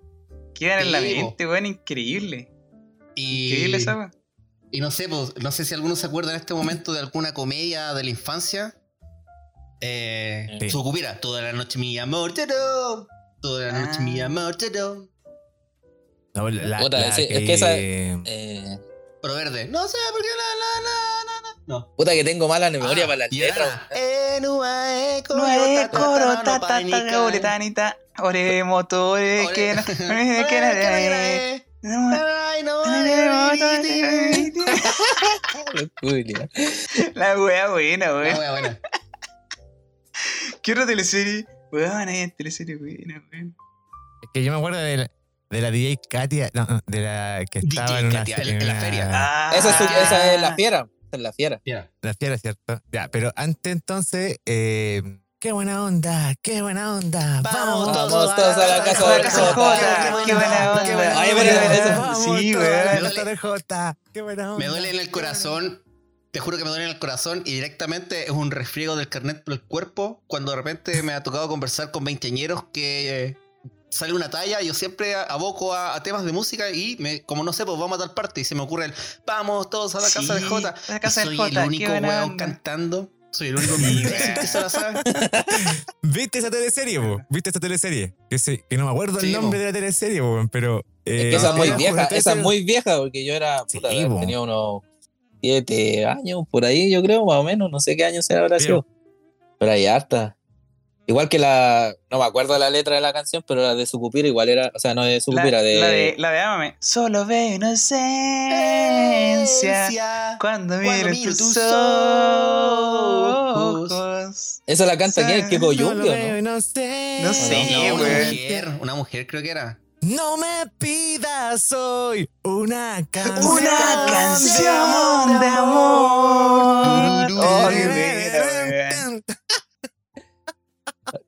S1: Quedan
S2: en la mente, weón, increíble.
S3: Y,
S2: Increíble esa weón.
S3: y no sé, pues, no sé si alguno se acuerda en este momento de alguna comedia de la infancia. Eh,
S4: Sí.
S3: Sucupira, toda la noche mi amor doy, Toda la noche
S2: Ah.
S3: mi amor doy.
S4: No, la,
S1: Puta,
S4: la
S1: sí, es
S4: que,
S1: que esa- Eh,
S3: Pro verde. No sé por qué la la la la. No.
S1: puta que tengo mala memoria
S3: Ah,
S1: para las letras.
S3: eh,
S2: No coro, que que. La wea buena,
S3: La wea buena.
S2: ¿Qué otra teleserie? Weón, hay teleserie buena, weón.
S4: Es que yo me acuerdo de la, de la DJ Katia, no, no, de la que
S3: DJ
S4: en una,
S3: Katia, en- en la feria.
S2: Ah,
S1: Esa es, su- esa es la fiera. Es la fiera.
S3: Mira.
S4: La fiera, ¿cierto? Ya, pero antes entonces, eh, qué buena onda, qué buena onda.
S3: Vamos
S1: Vamos
S3: todos
S1: todos a la casa del Jota.
S2: Qué buena onda.
S4: Qué buena
S1: Ay,
S4: onda.
S1: pero
S2: sí,
S4: onda.
S3: Me duele en el corazón. Te juro que me duele en el corazón y directamente es un resfriego del carnet por el cuerpo. Cuando de repente me ha tocado conversar con veinteañeros que eh, sale una talla, yo siempre aboco a, a temas de música y me, como no sé, pues vamos a tal parte y se me ocurre el vamos todos a la casa
S2: Sí,
S3: del Jota.
S2: la casa
S3: soy
S2: Jota,
S3: el único weón cantando. Soy el único
S2: Sí,
S3: que se la sabe.
S4: ¿Viste esa teleserie, po? ¿Viste esa teleserie? Que, se- que no me acuerdo
S3: Sí,
S4: el nombre de la teleserie, po, pero...
S1: Es
S4: eh,
S1: que esa es muy vieja. Esa es muy vieja porque yo era.
S4: Sí,
S1: Puta, tenía unos siete años por ahí, yo creo, más o menos. No sé qué año se habrá sido. Pero hay harta. Igual que la. No me acuerdo la letra de la canción, pero la de Sucupira igual era. O sea, no de
S2: La,
S1: Sucupira, de.
S2: la de, la de Ámame. Solo veo inocencia cuando miro
S3: miro
S2: tus
S3: tus
S2: ojos.
S1: Esa la canta quién? ¿Qué
S4: veo
S1: no?
S4: no sé.
S2: No,
S3: una mujer, una mujer creo que era.
S4: No me pidas hoy una canción.
S2: Una canción de amor. Oh, qué buena, weón.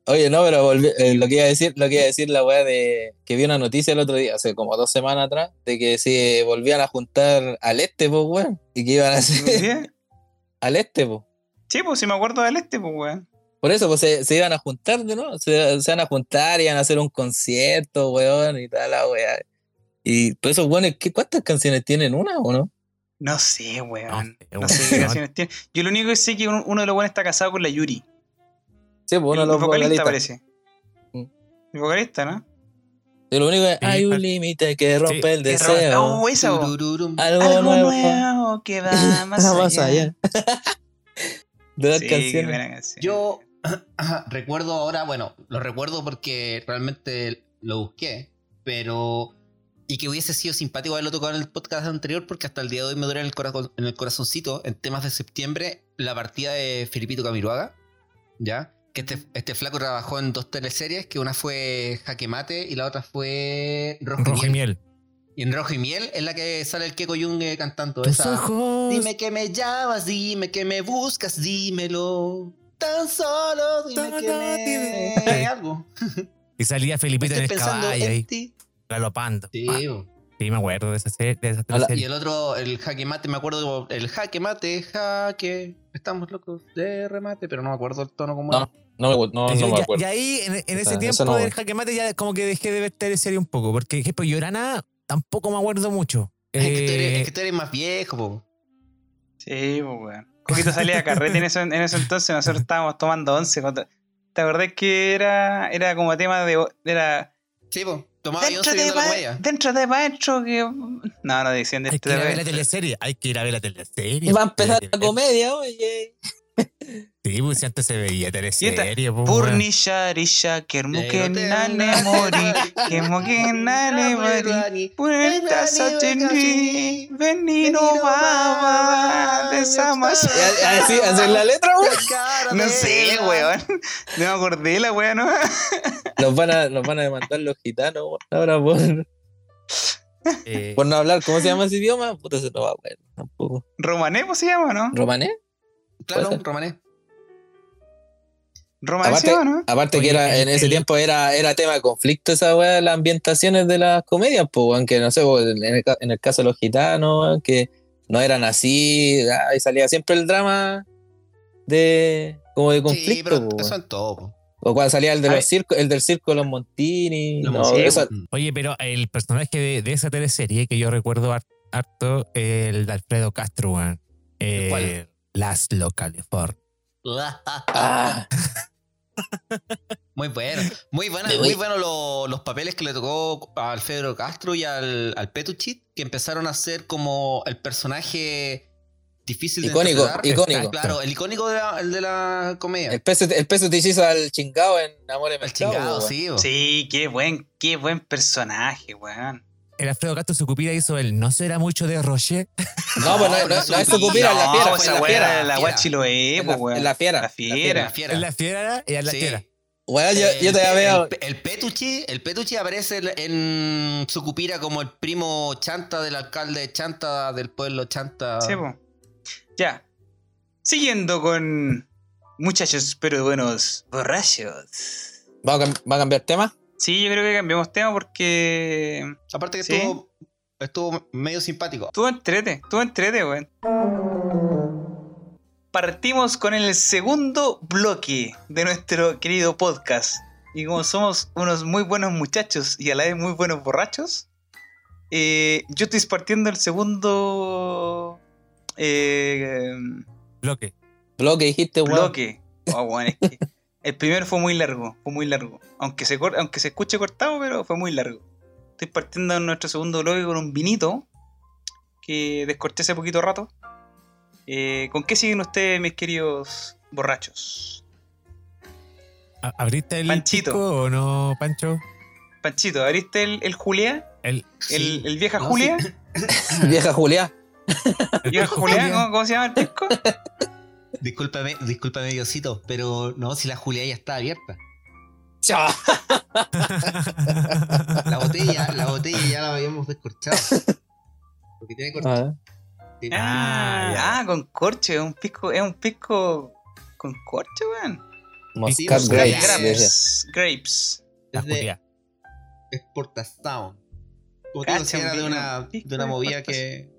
S1: Oye, no, pero volví- eh, lo que iba a decir, lo que iba a decir la weá de que vi una noticia el otro día, hace como dos semanas atrás, de que se volvían a juntar al este, pues, weón. Y que iban a hacer
S2: ¿Sí?
S1: al este, pues.
S2: Sí, pues si me acuerdo del este, pues weón.
S1: Por eso, pues se, se iban a juntar, ¿no? Se, se van a juntar, iban a hacer un concierto, weón, y tal, la weá. Y por eso, weón, ¿qué, ¿cuántas canciones tienen? ¿Una o no?
S2: No sé, weón.
S4: No
S2: No
S4: sé,
S2: sé qué
S4: weón.
S2: canciones tiene. Yo lo único que sé es que uno uno de los buenos está casado con la Yuri.
S1: Sí, pues uno de los
S2: vocalista
S1: vocalistas.
S2: parece.
S1: Mm.
S2: El vocalista, ¿no?
S1: Sí, lo único es, hay un límite que rompe el deseo.
S2: Oh, esa.
S1: Algo,
S2: Algo
S1: nuevo.
S2: nuevo que va más allá.
S1: Más allá. De las
S2: Sí,
S1: canciones.
S3: Yo ajá, recuerdo ahora, bueno, lo recuerdo porque realmente lo busqué, pero. Y que hubiese sido simpático haberlo tocado en el podcast anterior, porque hasta el día de hoy me duele en el, corazón, en el corazoncito, en temas de septiembre, la partida de Filipito Camiroaga. ¿ya? Que este, este flaco trabajó en dos teleseries, que una fue Jaque Mate y la otra fue Rojo, y
S4: Rojo y
S3: Miel.
S4: miel.
S3: Y en Rojo y Miel es la que sale el Keko Jung eh, cantando
S4: Tus
S3: esa.
S4: ojos.
S3: Dime que me llamas, dime que me buscas, dímelo. Tan solo dime
S4: Todo
S3: que me...
S4: dime.
S3: Algo.
S4: Y salía Felipito en
S3: Estoy
S4: el
S3: pensando
S4: caballo
S3: en
S4: ahí,
S3: ti.
S4: galopando.
S3: Sí,
S4: Ah, sí, me acuerdo de esa serie. De esa
S1: Hola.
S3: Y
S4: teleserie.
S3: el otro, el jaque mate, me acuerdo, el jaque mate, jaque. Estamos locos de remate, pero no me acuerdo el tono como
S1: No,
S3: era.
S1: No, me- no, no me acuerdo.
S4: y ahí, en, en ese
S1: sea,
S4: tiempo
S1: no,
S4: del jaque mate, ya como que dejé de ver teleserie un poco. Porque, por ejemplo, Llorana tampoco me acuerdo mucho.
S3: Es, que tú eres,
S4: Eh,
S3: es que tú eres más viejo, po.
S2: Sí, pues, weón. Coquito salía a carrete en ese, en ese entonces, nosotros estábamos tomando once. cuando- ¿Te acordás que era, era como tema de. Era.
S3: Sí, po. Tomaba
S2: Dentro de, pa- dentro de maestro que. No, no decían
S4: hay que ir a ver la teleserie. Hay que ir a ver la teleserie.
S1: Va a empezar la comedia, oye.
S4: Sí, pues si antes se veía teleserie. pues.
S2: Purnisha, risha, kermuke nane mori, kermuke nane mori. Puerta satini, venido baba, de Samas.
S1: Así, es la letra, weón.
S2: No sé, weón. No me acordé de la weón, ¿no?
S1: Nos van a, nos van a demandar los gitanos, weón. Ahora por,
S4: Eh,
S1: por no hablar, ¿cómo se llama ese idioma? Puta, se no va, weón. Tampoco.
S2: Romané, pues se llama, ¿no?
S1: ¿Romané?
S3: Claro, romané.
S2: Romané
S1: Aparte,
S2: ¿no?
S1: aparte
S4: Oye,
S1: que era,
S4: el-
S1: en ese
S4: el-
S1: tiempo era, era tema de conflicto esa weá, las ambientaciones de las comedias, pues, aunque no sé, pues, en el, ca- en el caso de los gitanos, que no eran así, ahí salía siempre el drama de como de
S3: Sí,
S1: conflicto,
S3: pero
S1: pues,
S3: eso en todo, po.
S1: o cuando salía el de los circos, el del circo de los Montini,
S3: Los
S1: no,
S3: po.
S4: Oye, pero el personaje de, de esa teleserie que yo recuerdo har- harto, el de Alfredo Castro. Eh,
S3: ¿Cuál?
S4: Las California.
S1: ah,
S3: Muy bueno, muy bueno, muy bueno lo- los papeles que le tocó a Alfredo Castro y al, al Petuchit, que empezaron a ser como el personaje difícil de
S1: Icónico,
S3: interpretar.
S1: icónico.
S3: Claro, el icónico de la, el de la comedia.
S1: el peso, el peso te hizo al chingado en Amores
S3: El
S1: Mezclados,
S3: chingado, sí. bo.
S2: Sí, qué buen, qué buen personaje, weón.
S4: El Alfredo Castro Sucupira hizo el No será mucho de Rocher.
S1: No, pues no,
S3: No,
S1: no,
S3: no
S1: no es. Sucupira, es la
S2: No,
S1: fiera,
S2: pues
S1: fue
S2: esa
S1: la fiera.
S2: era la
S1: Es
S2: pues, weón.
S1: es la fiera.
S2: La fiera.
S4: En la fiera y en la fiera.
S1: Weón, yo, yo veo.
S3: El, el Petuchi, el Petuchi aparece en- en Sucupira como el primo chanta del alcalde chanta del pueblo chanta.
S2: Sí, po. Ya. Siguiendo con muchachos, pero buenos borrachos.
S1: ¿Va a, cam- va a cambiar tema?
S2: Sí, yo creo que cambiamos tema porque
S3: Aparte que
S2: Sí.
S3: estuvo, estuvo medio simpático.
S2: Estuvo entrete, estuvo entrete, weón. Partimos con el segundo bloque de nuestro querido podcast. Y como somos unos muy buenos muchachos y a la vez muy buenos borrachos, eh, yo estoy partiendo el segundo eh,
S4: Bloque.
S1: Lo que dijiste, weón.
S2: bloque. Oh, weón, es que el primero fue muy largo, fue muy largo. Aunque se, aunque se escuche cortado, pero fue muy largo. Estoy partiendo en nuestro segundo bloque con un vinito que descorché hace poquito rato. Eh, ¿Con qué siguen ustedes, mis queridos borrachos?
S4: ¿A- ¿Abriste el
S2: Panchito.
S4: o no, Pancho?
S2: Panchito, ¿abriste el, el Julia?
S4: El,
S2: ¿El, el vieja
S3: No,
S2: Julia?
S1: Vieja Julia.
S4: el
S2: ¿Vieja? Julia. ¿Cómo, cómo se llama el pisco?
S3: Discúlpame, discúlpame, Diosito, pero no, si la Julia ya está abierta. La botella, la botella ya la habíamos descorchado. Porque tiene corcho.
S1: Ah,
S3: tiene-
S2: Ah,
S4: ya.
S2: ah, con corcho, es un pisco, es un pisco con corcho, weón.
S1: Moscat
S3: Sí,
S1: Grapes.
S3: Grapes.
S4: La
S3: es de
S4: Julia.
S3: Exportación.
S2: Cacha,
S3: era de
S2: un
S3: una, de una movida que.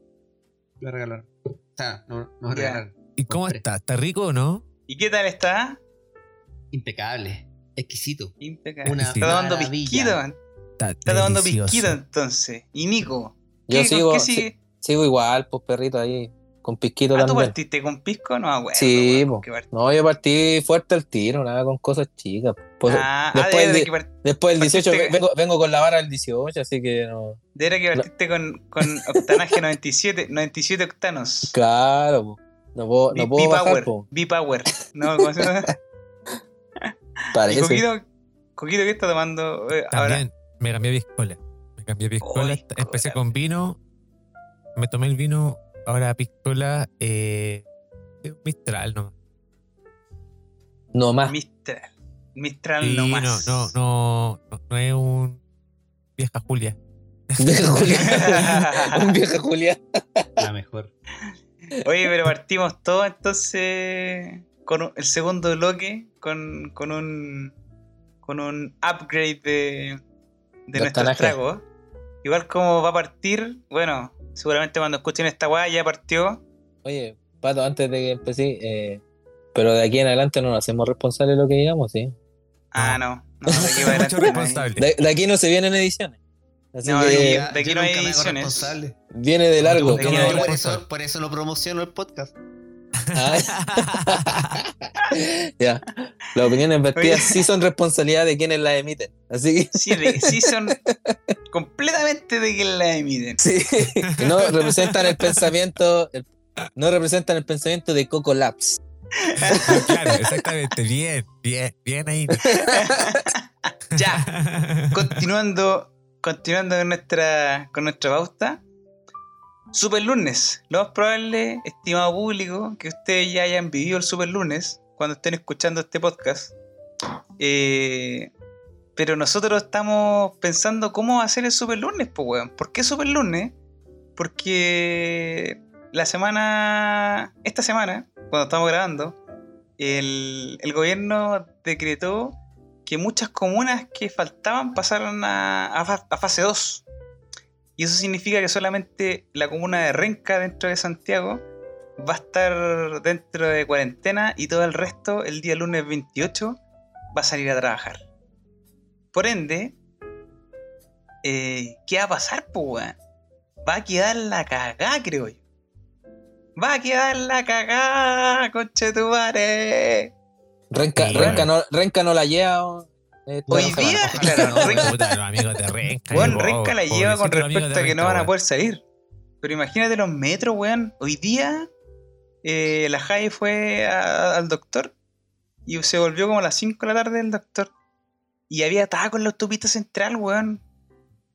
S3: Me regalaron. O sea, no, no me
S2: Ya.
S3: regalaron.
S4: ¿Y cómo
S3: Compré.
S4: está? ¿Está rico o no?
S2: ¿Y qué tal está?
S3: Impecable. Exquisito.
S2: Impecable.
S3: Una
S2: está tomando pisquito.
S4: Está,
S2: Está tomando pisquito entonces. ¿Y Nico?
S1: Yo
S2: ¿Qué-
S1: sigo,
S2: ¿Qué
S1: si-
S2: sigue?
S1: sigo igual, pues perrito ahí, con pisquito
S2: ¿Ah, tú
S1: también.
S2: partiste con pisco? No, bueno.
S1: Sí, po. No, yo partí fuerte al tiro, nada con cosas chicas. Pues,
S2: Ah, ah,
S1: después,
S2: de,
S1: de-
S2: de que part-
S1: después del 18
S2: partiste-
S1: vengo, vengo con la vara del 18, así que no.
S2: de era que partiste con, con octanaje 97, 97 octanos.
S1: Claro, po. No puedo, no puedo bajar,
S2: B-Power.
S1: po.
S2: B-Power. No, ¿cómo se llama? ¿Y
S1: Parece.
S2: Coquito, Coquito qué está tomando eh, ahora?
S4: También me cambié a piscola. Me cambié a piscola. Empecé con vino. Me tomé el vino. Ahora piscola. Eh, un Mistral nomás.
S1: No más.
S2: Mistral. Mistral
S4: Sí,
S2: no
S4: no,
S2: más.
S4: no, no, no, no es un vieja Julia.
S1: Vieja Julia. Un vieja Julia.
S3: La mejor.
S2: Oye, pero partimos todo entonces con el segundo bloque con, con un con un upgrade de, de nuestros tragos. Igual como va a partir, bueno, seguramente cuando escuchen esta weá ya partió.
S1: Oye, Pato, antes de que empecé, eh, pero de aquí en adelante no nos hacemos responsables de lo que digamos, ¿sí?
S2: Ah, no. No, de aquí.
S1: De, de aquí no se vienen ediciones. Así
S2: No,
S1: que
S2: de aquí- no hay ediciones.
S3: responsable.
S1: viene de largo.
S2: De no
S1: de
S3: por, eso, por eso no promociono el podcast.
S1: Ah. ya. Las opiniones vertidas sí son responsabilidad de quienes las emiten. Así que
S2: Sí, de- sí son completamente de quien la emiten.
S1: sí, no representan el pensamiento, el- no representan el pensamiento de Coco Labs.
S4: claro, exactamente. Bien, bien, bien ahí.
S2: Ya. continuando, continuando con nuestra, con nuestra. Super lunes. Lo más probable, estimado público, que ustedes ya hayan vivido el super lunes cuando estén escuchando este podcast. Eh, pero nosotros estamos pensando cómo hacer el super lunes, pues, weón. ¿Por qué super lunes? Porque la semana, esta semana, cuando estamos grabando, el, el gobierno decretó que muchas comunas que faltaban pasaron a, a fa- a fase 2. Y eso significa que solamente la comuna de Renca dentro de Santiago va a estar dentro de cuarentena y todo el resto el día lunes 28 va a salir a trabajar. Por ende, eh, ¿qué va a pasar, pues? Va a quedar la cagá, creo yo. Va a quedar la cagá, concha de tu madre.
S1: Renca,
S4: Sí,
S1: Renca, no, Renca no la lleva. eh, toda
S2: Hoy día, claro,
S3: no,
S2: Renca-
S4: Puta, los amigos de Renca. Oh,
S2: Renca la lleva con
S4: los
S2: respecto a que no van a poder salir. Pero imagínate los metros, weón. Hoy día eh, la Jai fue a- al doctor y se volvió como a las 5 de la tarde el doctor. Y había taco en la autopista central, weón.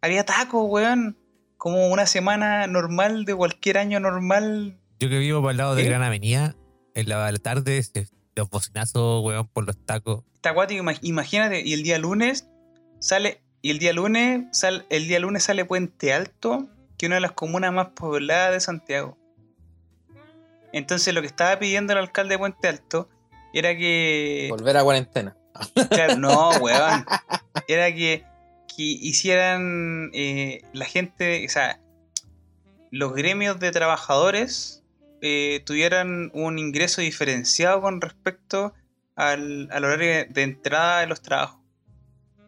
S2: Había taco, weón. Como una semana normal de cualquier año normal.
S4: Yo que vivo por el lado de. Gran Avenida, en la, la tarde, se- los bocinazos, weón, por los tacos.
S2: Está acuático, imagínate. Y el día lunes sale. Y el día lunes, sal- el día lunes sale Puente Alto, que es una de las comunas más pobladas de Santiago. Entonces lo que estaba pidiendo el alcalde de Puente Alto era que.
S1: Volver a cuarentena.
S2: Claro, no, weón. Era que, que hicieran eh, la gente, o sea, los gremios de trabajadores eh, tuvieran un ingreso diferenciado con respecto al, al horario de entrada de los trabajos.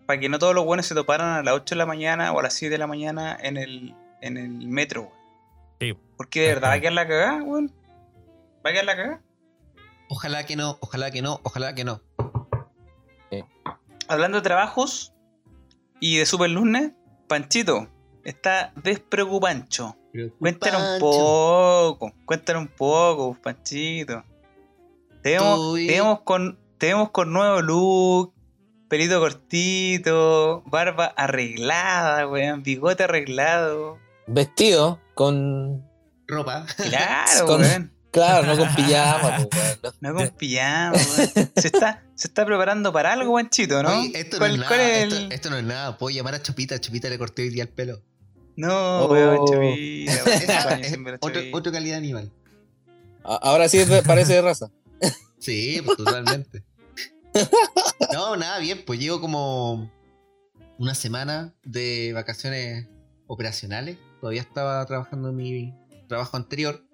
S2: Para que no todos los buenos se toparan a las 8 de la mañana o a las 7 de la mañana en el, en el metro, weón.
S4: Sí.
S2: Porque de verdad va a quedar la cagada, weón. Va a quedar la cagada.
S3: Ojalá que no, ojalá que no, ojalá que no.
S2: Hablando de trabajos y de Super Lunes, Panchito está despreocupancho. Cuéntanos un poco, cuéntanos un poco, Panchito. Te vemos, te con, te vemos con nuevo look, pelito cortito, barba arreglada, weón, bigote arreglado.
S1: Vestido con.
S3: Ropa.
S2: Claro,
S1: Con-
S2: weón.
S1: Claro, no con pijama, pues, weón.
S2: No con pijama, weón. Se está, se está preparando para algo, Panchito, ¿no?
S3: Oye, esto no
S2: ¿Cuál-
S3: es nada. esto no es nada. Puedo llamar a Chupita. Chupita le corté hoy día el pelo.
S2: No,
S1: Oh.
S2: weón, weón.
S3: Otro, calidad animal.
S1: Ahora sí parece de raza.
S3: Sí, pues totalmente. No, nada, bien, pues llevo como una semana de vacaciones operacionales. Todavía estaba trabajando en mi trabajo anterior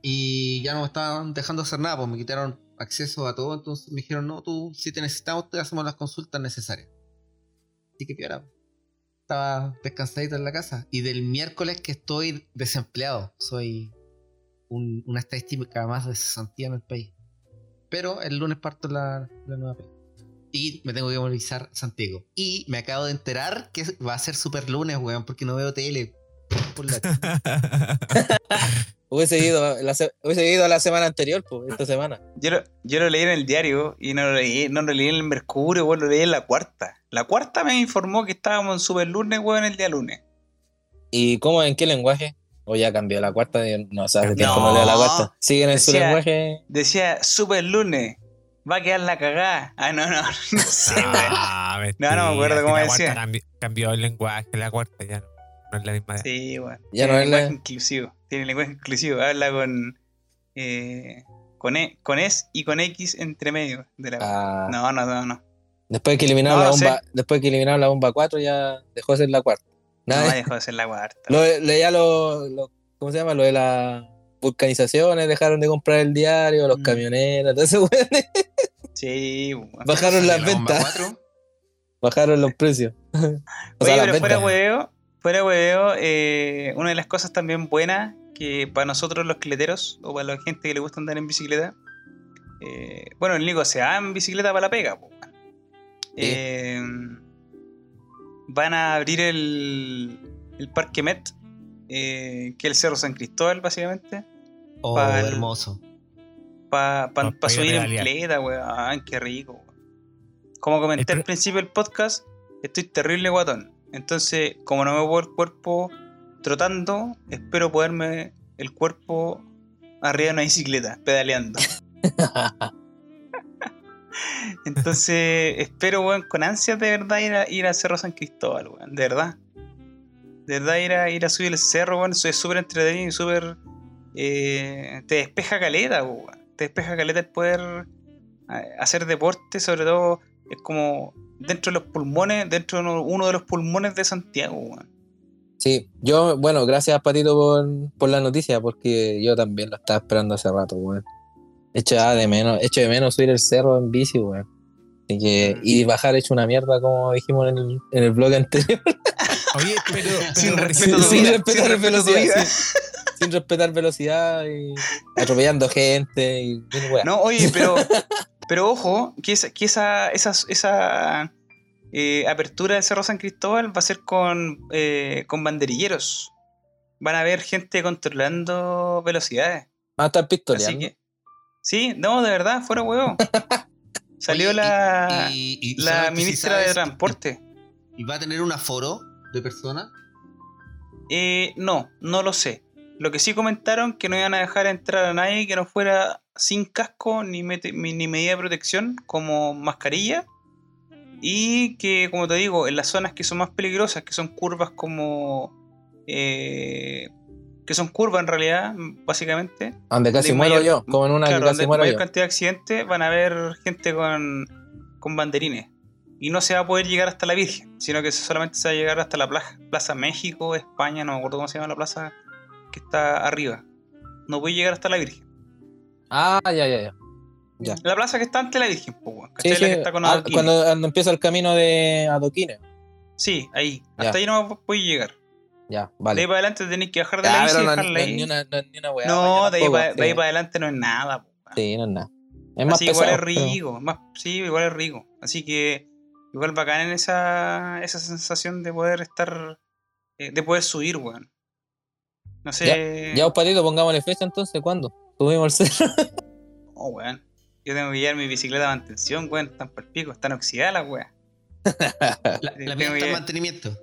S3: y ya no me estaban dejando hacer nada, pues me quitaron acceso a todo. Entonces me dijeron, no, tú, si te necesitamos, te hacemos las consultas necesarias. Así que piola. Estaba descansadito en la casa. Y del miércoles que estoy desempleado, soy un- una estadística más de cesantía en el país. Pero el lunes parto la, la nueva pega. Y me tengo que movilizar Santiago. Y me acabo de enterar que va a ser super lunes, weón, porque no veo tele. Por la-
S1: Hubiese ido, la se- hubiese ido la semana anterior, pues, esta semana.
S2: Yo lo, yo lo leí en el diario y no lo leí, no lo leí en el Mercurio, weón, lo leí en la cuarta. La cuarta me informó que estábamos en Super Lunes, weón, el día lunes.
S1: ¿Y cómo, en qué lenguaje? O ya cambió la cuarta, de- no, o sea, hace tiempo
S2: No.
S1: no leo la cuarta. Siguen en su
S2: Decía-
S1: lenguaje.
S2: Decía Super Lunes, va a quedar la cagada. Ah, no, no, no sé.
S4: Ah,
S2: No, no me acuerdo cómo
S4: la
S2: decía.
S4: cuarta cambió el lenguaje, la cuarta ya no, no es la misma.
S2: Sí, weón.
S1: Ya
S2: Tiene
S1: no es la-
S2: lenguaje inclusivo. Tiene lenguaje inclusivo. Habla con. Eh, con, e, con S y con X entre medio de la.
S1: Ah,
S2: No, no, no, no.
S1: Después que eliminaron
S2: No,
S1: la
S2: no
S1: bomba, después que eliminaron la bomba 4 ya dejó de ser la cuarta.
S2: No
S1: Nada,
S2: dejó de ser la cuarta.
S1: lo, leía lo, lo- ¿cómo se llama? Lo de las vulcanizaciones, dejaron de comprar el diario, los
S2: Mm.
S1: camioneros, todo eso, weón,
S2: Sí,
S1: bajaron las
S3: ¿La bomba
S1: ventas,
S3: 4?
S1: bajaron los precios. o
S2: Oye,
S1: sea,
S2: pero fuera hueveo, fuera hueveo, eh, una de las cosas también buenas que para nosotros los cleteros o para la gente que le gusta andar en bicicleta, eh, bueno, el Nico se va en bicicleta para la pega, po. Eh, van a abrir el, el Parque Met, eh, que es el Cerro San Cristóbal, básicamente,
S3: Oh,
S2: Pa'l-
S3: hermoso.
S2: para
S4: Pa- pa
S2: subir en bicicleta, weón. Qué rico, weón. Como comenté
S4: El
S2: al principio del podcast, estoy terrible guatón. Entonces, como no me muevo el cuerpo trotando, espero poderme el cuerpo arriba de una bicicleta, pedaleando. Entonces, espero, con ansias de verdad ir a, ir a Cerro San Cristóbal, weón. De verdad. De verdad ir a, ir a subir el cerro, weón. Es súper entretenido y súper... eh, te despeja caleta, weón. Te despeja caleta el poder eh, hacer deporte, sobre todo es como dentro de los pulmones, dentro de uno, uno de los pulmones de Santiago, weón.
S1: Sí, yo, bueno, gracias Patito por, por la noticia, porque yo también lo estaba esperando hace rato, weón. Echo ah, de menos, echo de menos subir el cerro en bici, weón. Así que,
S2: Mm.
S1: y bajar hecho una mierda, como dijimos en el, en el blog anterior.
S4: Oye, pero,
S2: Sin respeto
S1: sin respetar
S2: sin tu
S1: velocidad, sí. sin respetar velocidad y atropellando gente y.
S2: No, oye, pero, pero ojo, que esa, que esa, esa, esa eh, apertura del Cerro San Cristóbal va a ser con, eh, con banderilleros. Van a haber gente controlando velocidades.
S1: Van a estar
S2: Así
S1: pistoleando.
S2: que. Sí, no, de verdad, fuera huevo. Salió
S3: Oye,
S2: la,
S3: y- y- y
S2: la
S3: si
S2: ministra de Transporte.
S3: ¿Y va a tener un aforo de personas?
S2: Eh, no, no lo sé. Lo que sí comentaron que no iban a dejar entrar a nadie que no fuera sin casco ni ni medida de protección como mascarilla. Y que, como te digo, en las zonas que son más peligrosas, que son curvas como... eh, que son curvas en realidad, básicamente.
S1: Donde casi muero
S2: mayor-
S1: yo, como en una
S2: claro,
S1: que casi
S2: donde
S1: muero
S2: mayor
S1: yo.
S2: cantidad de accidentes van a haber gente con, con banderines. Y no se va a poder llegar hasta la Virgen, sino que solamente se va a llegar hasta la plaza, plaza México, España, no me acuerdo cómo se llama la plaza que está arriba. No puede llegar hasta la Virgen.
S1: Ah, ya, ya, ya. Ya.
S2: La plaza que está ante la Virgen, pues, weón,
S1: Sí,
S2: ¿cachai?
S1: sí,
S2: La que está con
S1: ah, cuando, cuando empieza el camino de Adoquines.
S2: Sí, ahí.
S1: Ya.
S2: Hasta ahí no puede llegar.
S1: Ya,
S2: De ahí
S1: vale.
S2: para adelante tenéis que bajar de la
S1: Ya,
S2: bici y dejarla
S1: no es
S2: ahí.
S1: ni una, no es ni una weá.
S2: No, de ahí, para, de ahí
S1: sí.
S2: para adelante no es nada, po.
S1: Sí, no es nada. Es más
S2: Así
S1: pesado.
S2: igual es
S1: pero-
S2: rico, más, sí, igual es rico. Así que igual bacán en esa, esa sensación de poder estar, eh, de poder subir, weón. No sé.
S1: Ya, vos, Patito, pongámosle fecha entonces, ¿cuándo? Subimos el cerro.
S2: Oh, weón. Yo tengo que llevar mi bicicleta de mantención, weón. Están por el pico, están oxidadas las weas.
S3: La, la
S2: tengo
S3: está en mantenimiento.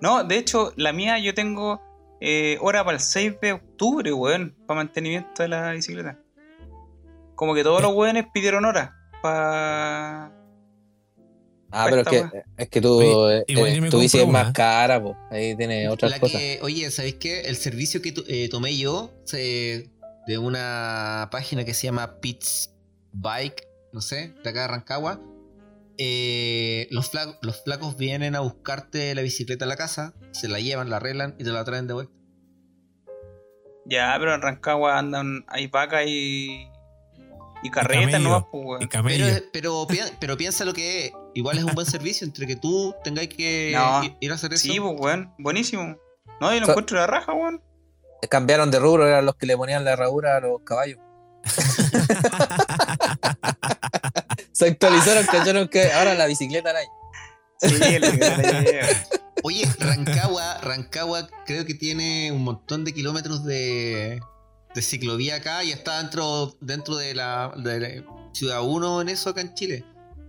S2: No, de hecho, la mía yo tengo eh, hora para el 6 de octubre, weón, para mantenimiento de la bicicleta. Como que todos los weones pidieron hora para.
S1: Ah, pero es que, es que tú,
S4: Oye,
S1: eh, eh,
S4: yo me
S1: tu bici es
S4: compro
S1: más cara, po. Ahí tiene otras
S3: La
S1: cosas.
S3: que, oye, ¿sabéis qué? El servicio que tu- eh, tomé yo se- de una página que se llama Pits Bike, no sé, de acá de Rancagua. Eh, los, fla- los flacos vienen a buscarte la bicicleta a la casa, se la llevan, la arreglan y te la traen de vuelta.
S2: Ya, pero en Rancagua andan, hay vacas y. y carretas nomás, pues, weón.
S4: Y
S3: Pero, piensa lo que es. Igual es un buen servicio entre que tú tengáis que
S2: No.
S3: ir- ir a hacer eso.
S2: Sí, pues, weón. Buenísimo. No, yo lo
S1: So-
S2: encuentro de raja, weón.
S1: Cambiaron de rubro, eran los que le ponían la herradura a los caballos. Se actualizaron, cacharon que ahora la bicicleta la hay.
S2: Sí.
S3: Oye, Rancagua, Rancagua creo que tiene un montón de kilómetros de, de ciclovía acá y está dentro, dentro de, la, de la Ciudad 1 en eso acá en Chile.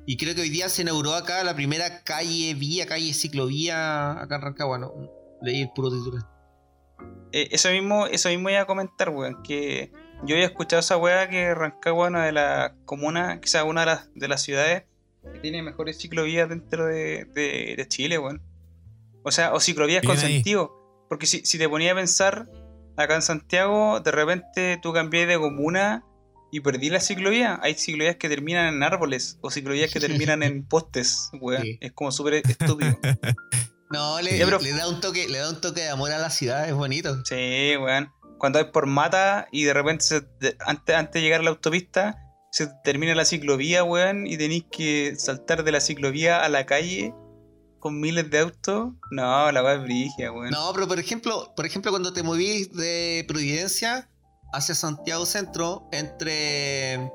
S3: Y creo que hoy día se inauguró acá la primera calle vía, calle ciclovía acá en Rancagua, ¿no? Leí el puro titular.
S2: Eh, eso mismo, eso mismo iba a comentar, weón, que yo había escuchado esa weá que Rancagua, una de las comunas, quizás una de las, de las ciudades que tiene mejores ciclovías dentro de, de, de Chile, weón. O sea, o ciclovías con
S4: ahí.
S2: sentido. Porque si, si te ponía a pensar, acá en Santiago, de repente tú cambiás de comuna y perdí la ciclovía. Hay ciclovías que terminan en árboles o ciclovías que terminan en postes, weón.
S3: Sí.
S2: Es como súper estúpido.
S3: No, le,
S2: Ya, pero-
S3: le da un toque, le da un toque de amor a la ciudad, es bonito.
S2: Sí, weón. Cuando hay por mata y de repente antes, antes de llegar a la autopista se termina la ciclovía, weón, y tenéis que saltar de la ciclovía a la calle con miles de autos. No, la weá es brigia, weón.
S3: No, pero por ejemplo, por ejemplo, cuando te movís de Providencia hacia Santiago Centro, entre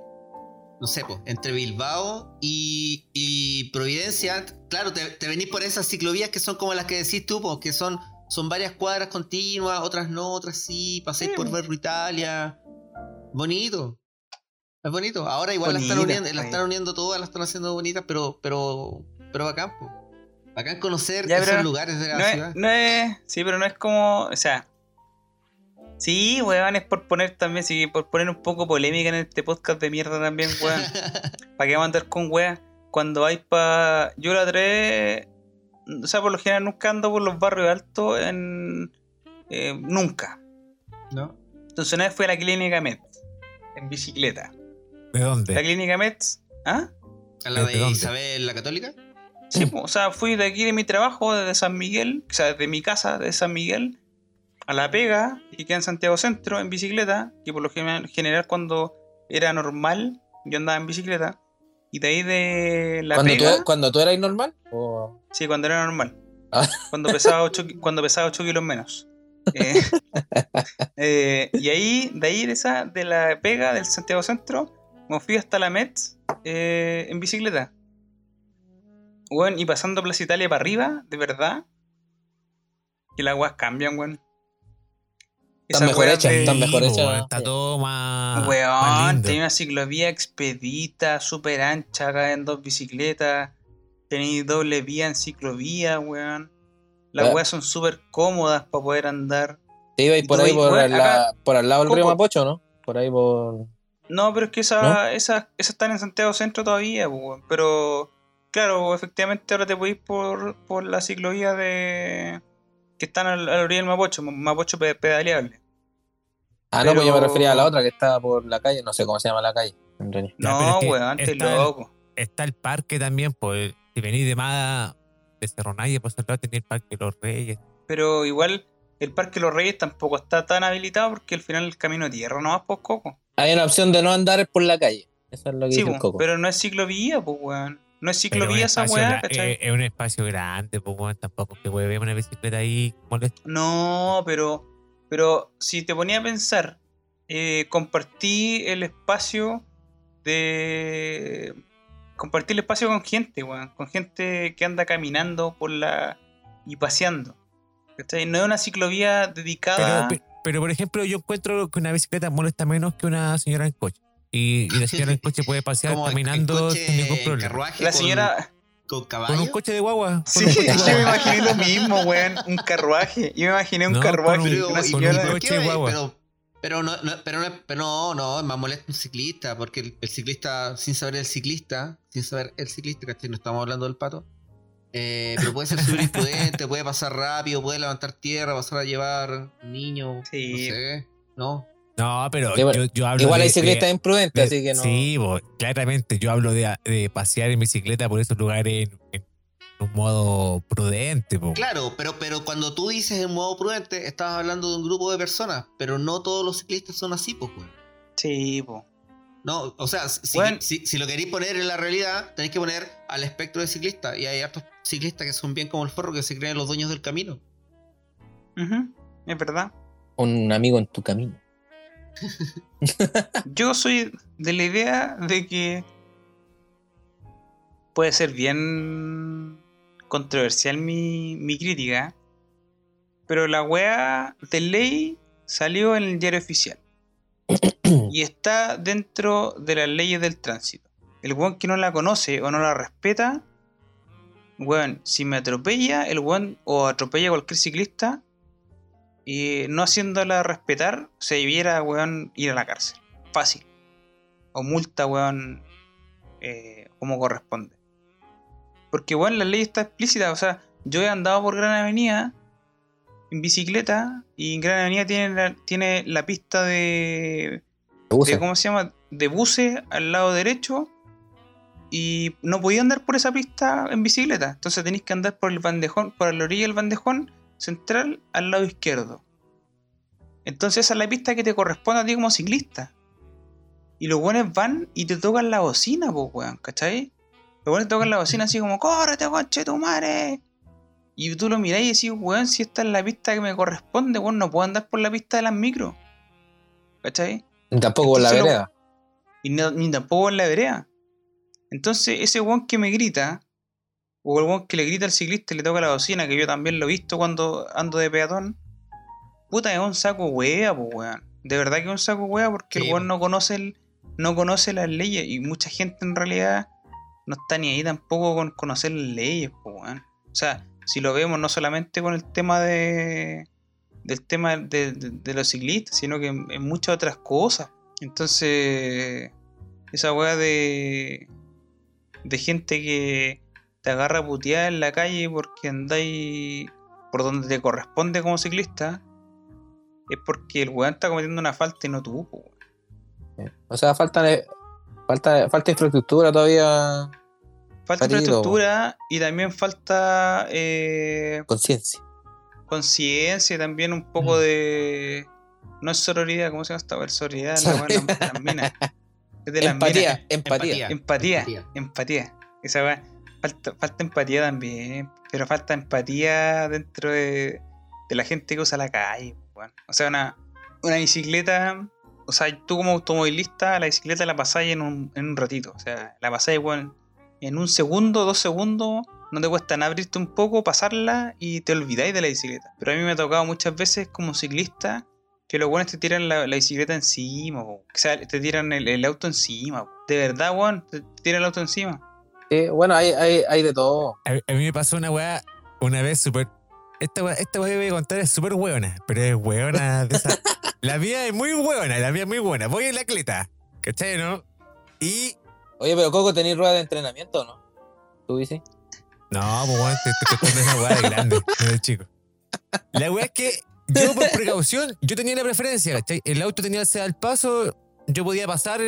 S3: no sé, po, entre Bilbao y, y Providencia, claro, te, te venís por esas ciclovías que son como las que decís tú, po, que son, son varias cuadras continuas, otras no, otras sí, pasáis
S2: Sí.
S3: por Verbo Italia. Bonito. Es bonito. Ahora igual la están,
S2: Bonita,
S3: uniendo, la están uniendo todas, la están haciendo bonitas, pero, pero, pero bacán, po. Bacán conocer
S2: Ya,
S3: esos lugares de la
S2: No
S3: ciudad.
S2: es, no es. Sí, pero no es como. O sea. Sí, weón, es por poner también, sí, por poner un poco polémica en este podcast de mierda también, weón. ¿Para qué vamos a andar con weas? Cuando vais pa. Yo la trae. O sea, por lo general nunca ando por los barrios altos en. eh, nunca.
S3: ¿No?
S2: Entonces una vez fui a la clínica Mets. En bicicleta.
S4: ¿De
S2: La
S4: dónde?
S2: clínica Mets. ¿Ah?
S3: ¿A la
S4: ¿Desde
S3: de? Isabel la Católica?
S2: Sí, po, o sea, fui de aquí de mi trabajo, desde San Miguel, o sea, de mi casa, de San Miguel, a la pega, que queda en Santiago Centro, en bicicleta, que por lo gen- general cuando era normal, yo andaba en bicicleta, y de ahí de la
S1: cuando,
S2: pega,
S1: tú, cuando tú eras normal, o
S2: sí, cuando era normal,
S1: Ah.
S2: cuando pesaba 8, cuando pesaba 8 kilos menos. Eh, eh, y ahí, de ahí de esa, de la pega del Santiago Centro, me fui hasta la Mets eh, en bicicleta. Weón, y pasando Plaza Italia para arriba, de verdad, que las weas cambian, weón.
S1: Están mejor hechas, están mejor hechas.
S4: Está todo más. más
S2: Weón,
S4: lindo.
S2: tenía una ciclovía expedita, súper ancha, acá en dos bicicletas. Tenéis doble vía en ciclovía, weón. Las
S1: Ya.
S2: weas son súper cómodas para poder andar.
S1: te ibas
S2: Y
S1: por ahí, por,
S2: weón,
S1: la-
S2: acá-
S1: por al lado del río
S2: Coco.
S1: Mapocho, ¿no? Por ahí por.
S2: No, pero es que esa- esas esas están en Santiago Centro todavía, pues, weón. Pero, claro, efectivamente ahora te podéis por, por la ciclovía de. que están al- a la orilla del Mapocho, Mapocho pe- pedaleable.
S1: Ah, no, pues yo me refería a la otra que estaba por la calle, no sé cómo se llama la calle, en realidad.
S2: No,
S4: es que
S2: weón, te
S4: está el-
S2: loco.
S4: Está el parque también, pues. Si venís de más de Cerro Naya, pues al lado tenía el Parque de los Reyes.
S2: Pero igual el Parque Los Reyes tampoco está tan habilitado porque al final el camino de tierra no va por coco.
S1: Hay una opción de no andar por la calle. Eso es lo que
S2: Sí,
S1: dice el Coco.
S2: pero no es ciclovía, pues weón. No es ciclovía esa weá, ¿cachai?
S4: eh, Es un espacio grande, pues weón, tampoco que ver una bicicleta ahí molesta.
S2: No, pero, pero si te ponía a pensar, eh, compartí el espacio de... Compartí el espacio con gente, weón. Con gente que anda caminando por la... y paseando. ¿cachai? No es una ciclovía dedicada...
S4: Pero, pe- pero, por ejemplo, yo encuentro que una bicicleta molesta menos que una señora en coche. Y, y la señora en coche puede pasear
S3: Como
S4: caminando
S3: coche,
S4: sin ningún problema.
S2: la señora...
S3: con,
S4: un coche de guagua.
S2: Sí,
S4: de
S2: yo me imaginé lo mismo, weón. Un carruaje. Yo me imaginé un
S4: No, con
S2: carruaje.
S4: un-
S3: Pero,
S2: una
S3: ¿y-
S4: con un
S2: señora-
S3: ¿por
S4: coche
S3: qué?
S4: guagua.
S3: Pero, pero, no, no, pero, no, pero no, no, es más molesto un ciclista, porque el, el ciclista, sin saber el ciclista, sin saber el ciclista, ¿cachai? No estamos hablando del pato. eh, pero puede ser súper imprudente, puede pasar rápido, puede levantar tierra, pasar a llevar un niño,
S2: Sí.
S3: no sé, ¿no?
S4: No, pero
S1: Igual-
S4: yo, yo hablo
S1: Igual
S4: de,
S1: hay ciclistas
S4: de-
S1: imprudentes,
S4: de-
S1: así que no.
S4: Sí, bo, claramente. Yo hablo de, de pasear en bicicleta por esos lugares en, en un modo prudente. po.
S3: Claro, pero, pero cuando tú dices en modo prudente, estás hablando de un grupo de personas, pero no todos los ciclistas son así, pues, güey.
S2: Sí, po.
S3: No, o sea, si,
S2: Bueno.
S3: si, si lo queréis poner en la realidad, tenéis que poner al espectro de ciclistas. Y hay hartos ciclistas que son bien como el forro, que se creen los dueños del camino.
S2: Es verdad.
S1: Un amigo en tu camino.
S2: Yo soy de la idea de que puede ser bien controversial mi, mi crítica, pero la wea de ley salió en el diario oficial y está dentro de las leyes del tránsito. El weón que no la conoce o no la respeta, weón, si me atropella, el weón o atropella a cualquier ciclista, y no haciéndola respetar, se debiera, weón, ir a la cárcel. Fácil. O multa, weón, eh, como corresponde. Porque, weón, la ley está explícita. O sea, yo he andado por Gran Avenida en bicicleta y en Gran Avenida tiene la, tiene la pista de, de. ¿Cómo se llama? De buce al lado derecho. Y no podía andar por esa pista en bicicleta. Entonces tenéis que andar por el bandejón, por la orilla del bandejón central al lado izquierdo. Entonces esa es la pista que te corresponde a ti como ciclista. Y los buenos van y te tocan la bocina, pues, weón, ¿cachai? Los buenos tocan la bocina así como, córrete, coche, tu madre. Y tú lo mirás y decís, weón, si esta es la pista que me corresponde, weón, no puedo andar por la pista de las micros. ¿Cachai?
S1: Ni tampoco por la
S2: Entonces lo-
S1: vereda.
S2: Y no- ni tampoco en la vereda. Entonces, ese weón que me grita, o el weón que le grita al ciclista y le toca la bocina, que yo también lo he visto cuando ando de peatón, puta, es un saco wea, pues weón. De verdad que es un saco wea porque
S3: Sí,
S2: el weón no conoce el, no conoce las leyes y mucha gente en realidad no está ni ahí tampoco con conocer leyes, pues weón. O sea, si lo vemos no solamente con el tema de del tema de, de- los ciclistas, sino que en, muchas otras cosas. Entonces, esa weá de, de gente que te agarra a putear en la calle porque andáis por donde te corresponde como ciclista, es porque el weón está cometiendo una falta y no weón.
S1: O sea, falta, de- falta, falta infraestructura todavía,
S2: Falta
S1: Marido.
S2: infraestructura y también falta eh,
S1: conciencia.
S2: conciencia y también un poco
S3: Mm.
S2: de. No es sororidad, ¿cómo se llama esta weá? Sororidad, la las- minas. Es de las minas.
S1: Empatía, empatía.
S2: Empatía,
S3: Empatía.
S2: empatía. Esa weá. Falta, falta empatía también. Pero falta empatía dentro de, de la gente que usa la calle. O sea, una, una bicicleta. O sea, tú como automovilista, la bicicleta la pasáis en un, en un ratito. O sea, la pasáis, weón, en un segundo, dos segundos. No te cuesta nada abrirte un poco, pasarla y te olvidáis de la bicicleta. Pero a mí me ha tocado muchas veces como ciclista que los buenos te tiran la, la bicicleta encima, po. o sea, te tiran el, el auto encima. po. De verdad, weón, te tiran el auto encima.
S1: Sí, bueno, hay, hay, hay de todo.
S4: A, a mí me pasó una weá una vez súper. Esta weá, esta weá que voy a contar es súper hueona, pero es hueona de esa. la mía es muy hueona, la mía es muy buena. Voy en la cleta, ¿cachai, no? Y.
S1: Oye, pero Coco, ¿tenéis rueda de entrenamiento o no? ¿Tú bici?
S4: No, pues te estoy contando una weá de grande, no de chico. La weá es que yo, por precaución, yo tenía la preferencia, ¿cachai? El auto tenía el al paso, yo podía pasar,